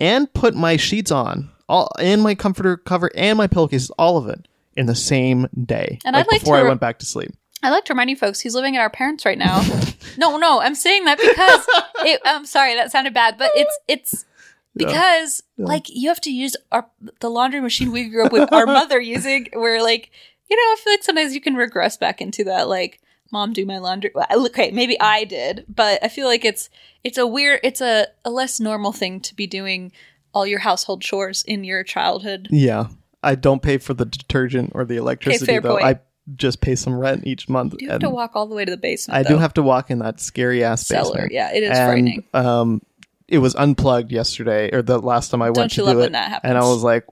and put my sheets on, all and my comforter cover and my pillowcases, all of it in the same day. And I'd like before to I went back to sleep. I like to remind you folks, he's living at our parents right now. no, no, I'm saying that because it, I'm sorry, that sounded bad, but it's it's Yeah. because Yeah. like you have to use our the laundry machine we grew up with our mother using. Where like you know, I feel like sometimes you can regress back into that like mom do my laundry. Well, Okay, maybe I did, but I feel like it's it's a weird, it's a, a less normal thing to be doing all your household chores in your childhood. Yeah. I don't pay for the detergent or the electricity though. point. I just pay some rent each month. You have to walk all the way to the basement. I do have to walk in that scary ass cellar. basement. Yeah, it is and, frightening. Um, it was unplugged yesterday, or the last time I went Don't to you love do it, and I was like,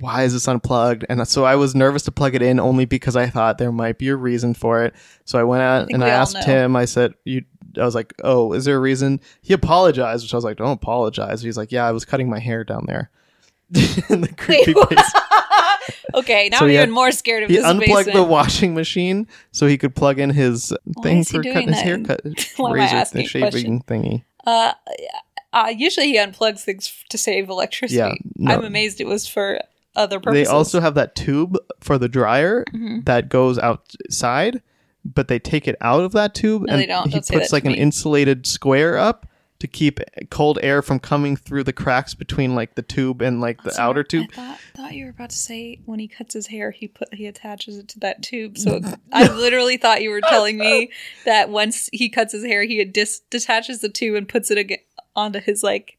"Why is this unplugged?" And so I was nervous to plug it in, only because I thought there might be a reason for it. So I went out think and I asked know. him. I said, "You." I was like, "Oh, is there a reason?" He apologized, which I was like, "Don't apologize." He's like, "Yeah, I was cutting my hair down there." the creepy Wait, okay, now So I'm he even had- more scared of He this unplugged basement. the washing machine so he could plug in his thing for cutting his haircut Why razor, a shaving thingy. Uh, uh, usually he unplugs things to save electricity. Yeah, no. I'm amazed it was for other purposes. They also have that tube for the dryer Mm-hmm. that goes outside, but they take it out of that tube No, and they don't. he Don't puts like an me. insulated square up to keep cold air from coming through the cracks between like the tube and like the outer tube. I thought, thought you were about to say when he cuts his hair, he put he attaches it to that tube. So I literally thought you were telling me that once he cuts his hair, he dis- detaches the tube and puts it again onto his like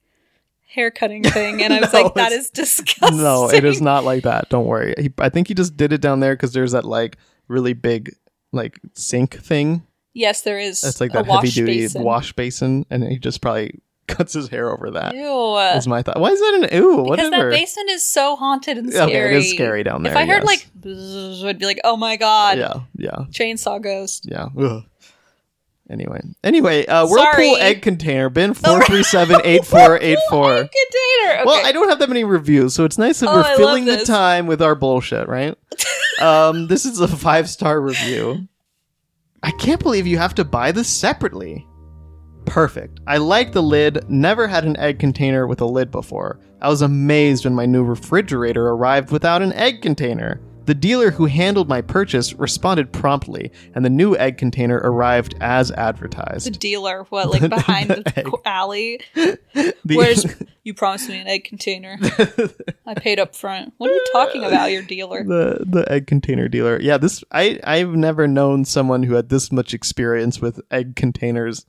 hair cutting thing. And I was No, like, that is disgusting. No, it is not like that. Don't worry. He, I think he just did it down there because there's that like really big like sink thing. Yes, there is. It's like that heavy duty basin. wash basin, and he just probably cuts his hair over that. Ew. Is my thought. Why is that an ew? because Whatever. that basin is so haunted and Okay, scary. it is scary down there. If I heard yes. like, I'd be like, oh my god, yeah, yeah, chainsaw ghost. yeah. Ugh. Anyway, anyway, uh, Whirlpool Sorry. egg container bin four three seven eight four eight four. Container. Okay. Well, I don't have that many reviews, so it's nice that Oh, we're love filling the time with our bullshit, right? um, this is a five star review. I can't believe you have to buy this separately. Perfect. I like the lid. Never had an egg container with a lid before. I was amazed when my new refrigerator arrived without an egg container. The dealer who handled my purchase responded promptly, and the new egg container arrived as advertised. the dealer, what, like behind the, qu- alley? The- Where's you promised me an egg container? I paid up front. What are you talking about, your dealer? the the egg container dealer. Yeah, this I I've never known someone who had this much experience with egg containers.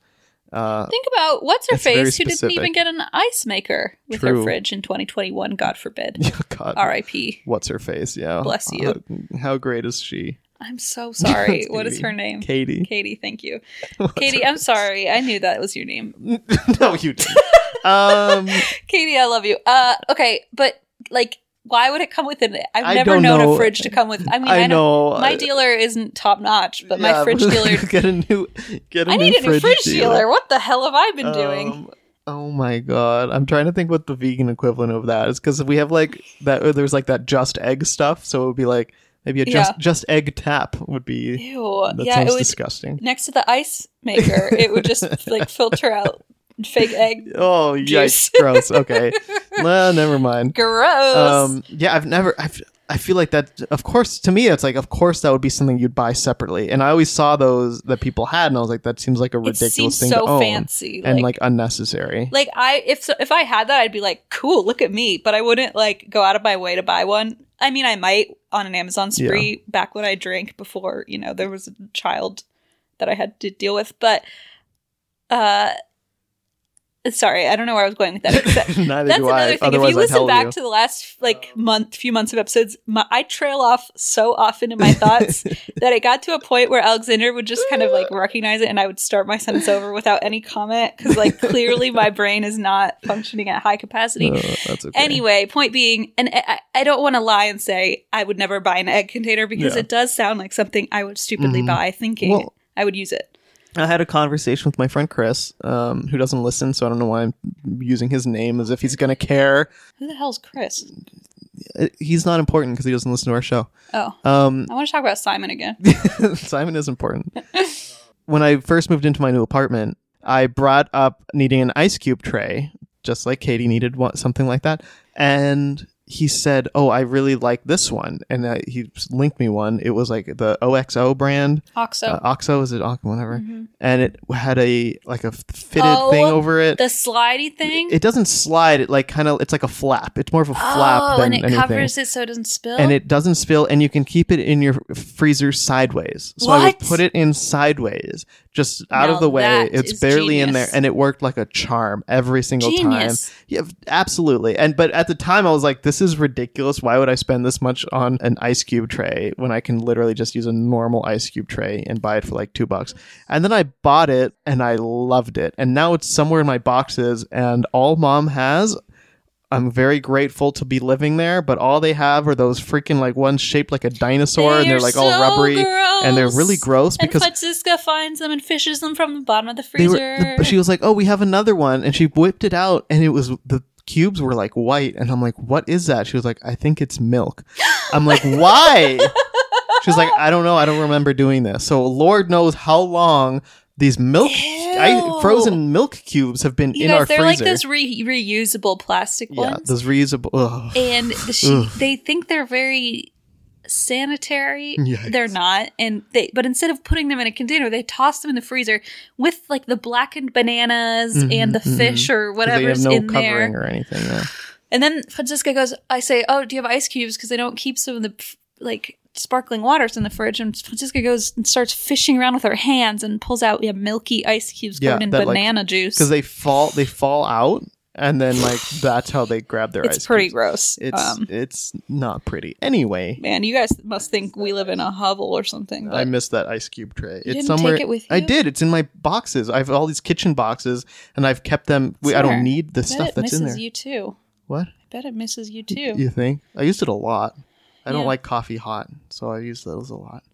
Uh, Think about what's her face who didn't even get an ice maker with her fridge in 2021. God forbid. God, R.I.P. what's her face? Yeah, Bless you. Uh, how great is she? I'm so sorry. What is her name? Katie. Katie. Thank you, What's Katie. I'm sorry. I knew that was your name. no, you didn't. um, Katie, I love you. Uh, okay, but like, why would it come with an? I've I never known know. a fridge to come with. I mean, I I, know, my dealer isn't top notch, but my fridge dealer. get a new get a I new need a new fridge, fridge dealer. What the hell have I been doing? Um, oh my god, I'm trying to think what the vegan equivalent of that is because we have like that. uh, There's like that just egg stuff, so it would be like maybe a just Yeah. just egg tap would be. Ew. That yeah, sounds it would disgusting. next to the ice maker. it would just like filter out fake egg. Oh Juice. yikes! Gross. Okay, well, never mind. Gross. Um, yeah, I've never. I've. I feel like that. Of course, to me, it's like, of course, that would be something you'd buy separately. And I always saw those that people had, and I was like, that seems like a it ridiculous seems thing so to own fancy. and like unnecessary. like I if so, if I had that, I'd be like, cool, look at me. But I wouldn't like go out of my way to buy one. I mean, I might on an Amazon spree back when I drank before you know there was a child that I had to deal with. But uh, sorry, I don't know where I was going with that. Except Neither that's do another I. thing. If you I'd listen back you. to the last like month, few months of episodes, my, I trail off so often in my thoughts that it got to a point where Alexander would just kind of like recognize it, and I would start my sentence over without any comment because like clearly my brain is not functioning at high capacity. That's okay. Anyway, point being, and I, I don't want to lie and say I would never buy an egg container because Yeah. it does sound like something I would stupidly Mhm. buy, thinking Well- I would use it. I had a conversation with my friend Chris, um, who doesn't listen, so I don't know why I'm using his name as if he's gonna care. Who the hell's Chris? Uh, He's not important because he doesn't listen to our show. Oh, Um, I want to talk about Simon again. Simon is important. when I first moved into my new apartment, I brought up needing an ice cube tray, just like Katie needed one, something like that. And he said, "Oh, I really like this one," and uh, he linked me one. It was like the OXO brand, Oxo. uh, OXO is it Oxo, whatever, and it had a like a fitted Oh, thing over it. the slidey thing. it doesn't slide. It like kind of it's like a flap. It's more of a flap oh, than and it anything. covers it so it doesn't spill. and it doesn't spill and you can keep it in your freezer sideways so i would put it in sideways just out Now of the way it's barely in there and it worked like a charm every single Genius. time yeah absolutely and but at the time i was like this is ridiculous why would i spend this much on an ice cube tray when i can literally just use a normal ice cube tray and buy it for like two bucks and then i bought it and i loved it and now it's somewhere in my boxes and all mom has I'm very grateful to be living there, but all they have are those freaking like ones shaped like a dinosaur, and they're like all so rubbery, and they're really gross. gross because and Francisca finds them and fishes them from the bottom of the freezer. were. She was like, "Oh, we have another one," and she whipped it out, and it was the cubes were like white, and I'm like, "What is that?" She was like, "I think it's milk." I'm like, "Why?" She's like, "I don't know. I don't remember doing this." So Lord knows how long these milk, I, frozen milk cubes have been you in guys, our they're freezer. like those re- reusable plastic yeah, ones. Yeah, those reusable. Ugh. and the she, they think they're very sanitary Yikes. they're not and they but instead of putting them in a container they toss them in the freezer with like the blackened bananas and the fish or Mm-hmm, they have whatever's no in covering there or anything. Yeah. and then francisca goes i say oh do you have ice cubes because they don't keep some of the like sparkling waters in the fridge and francisca goes and starts fishing around with her hands and pulls out yeah, milky ice cubes Yeah, covered in that, like- banana juice because they fall they fall out and then like that's how they grab their ice cube. it's pretty gross. It's um, it's not pretty. Anyway. Man you guys must think we live in a hovel or something i missed that ice cube tray. It's somewhere it with i did. It's in my boxes. I have all these kitchen boxes and i've kept them. We, i don't need the stuff that's in there. you too. what? I bet it misses you too. you think? I used it a lot. I don't like coffee hot so i use those a lot.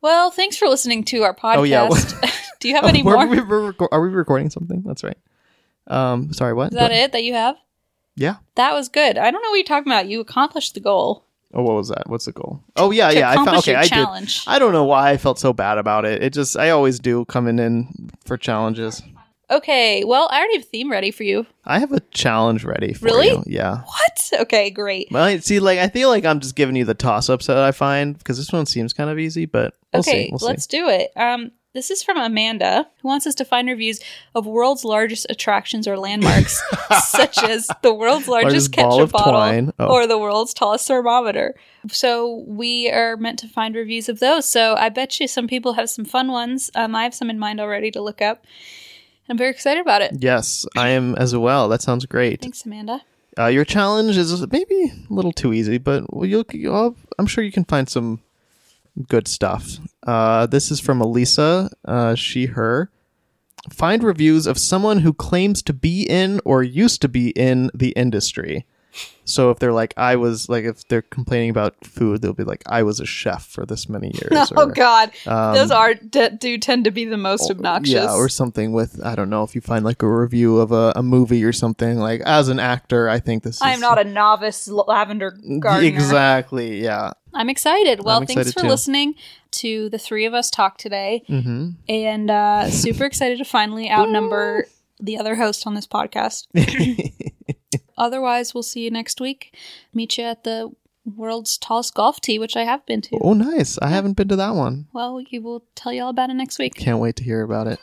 Well, thanks for listening to our podcast. Oh, yeah. Do you have any more? we're are we recording something? That's right um sorry what Is that it that you have? yeah That was good. I don't know what you're talking about. You accomplished the goal. Oh, what was that? What's the goal? Oh, yeah, To yeah. I found okay. your I challenge. did. I don't know why I felt so bad about it. It just I always do coming in for challenges. Okay. Well, I already have a theme ready for you. I have a challenge ready for you. Really? you. Yeah. What? Okay, great. Well, see, like I feel like I'm just giving you the toss ups that I find because this one seems kind of easy, but we'll okay, see. We'll let's do it. Um, this is from Amanda, who wants us to find reviews of world's largest attractions or landmarks, such as the world's largest, Largest ketchup bottle. Oh. or the world's tallest thermometer. So we are meant to find reviews of those. So I bet you some people have some fun ones. Um, I have some in mind already to look up. I'm very excited about it. Yes, I am as well. That sounds great. Thanks, Amanda. Uh, your challenge is maybe a little too easy, but you'll, you'll, I'm sure you can find some good stuff. Uh, this is from Elisa, uh, she, her. Find reviews of someone who claims to be in or used to be in the industry. So if they're like, I was like, if they're complaining about food, they'll be like, I was a chef for this many years. Oh or, God, um, those are d- do tend to be the most obnoxious. Yeah, or something with I don't know if you find like a review of a, a movie or something like as an actor, I think this. I is am not a novice lavender gardener. Exactly. Yeah. I'm excited. Well, I'm thanks for too. listening to the three of us talk today, Mm-hmm. and uh, super excited to finally outnumber the other host on this podcast. Otherwise, we'll see you next week. Meet you at the world's tallest golf tee, which I have been to. oh, nice. I haven't been to that one. Well, we will tell you all about it next week. Can't wait to hear about it.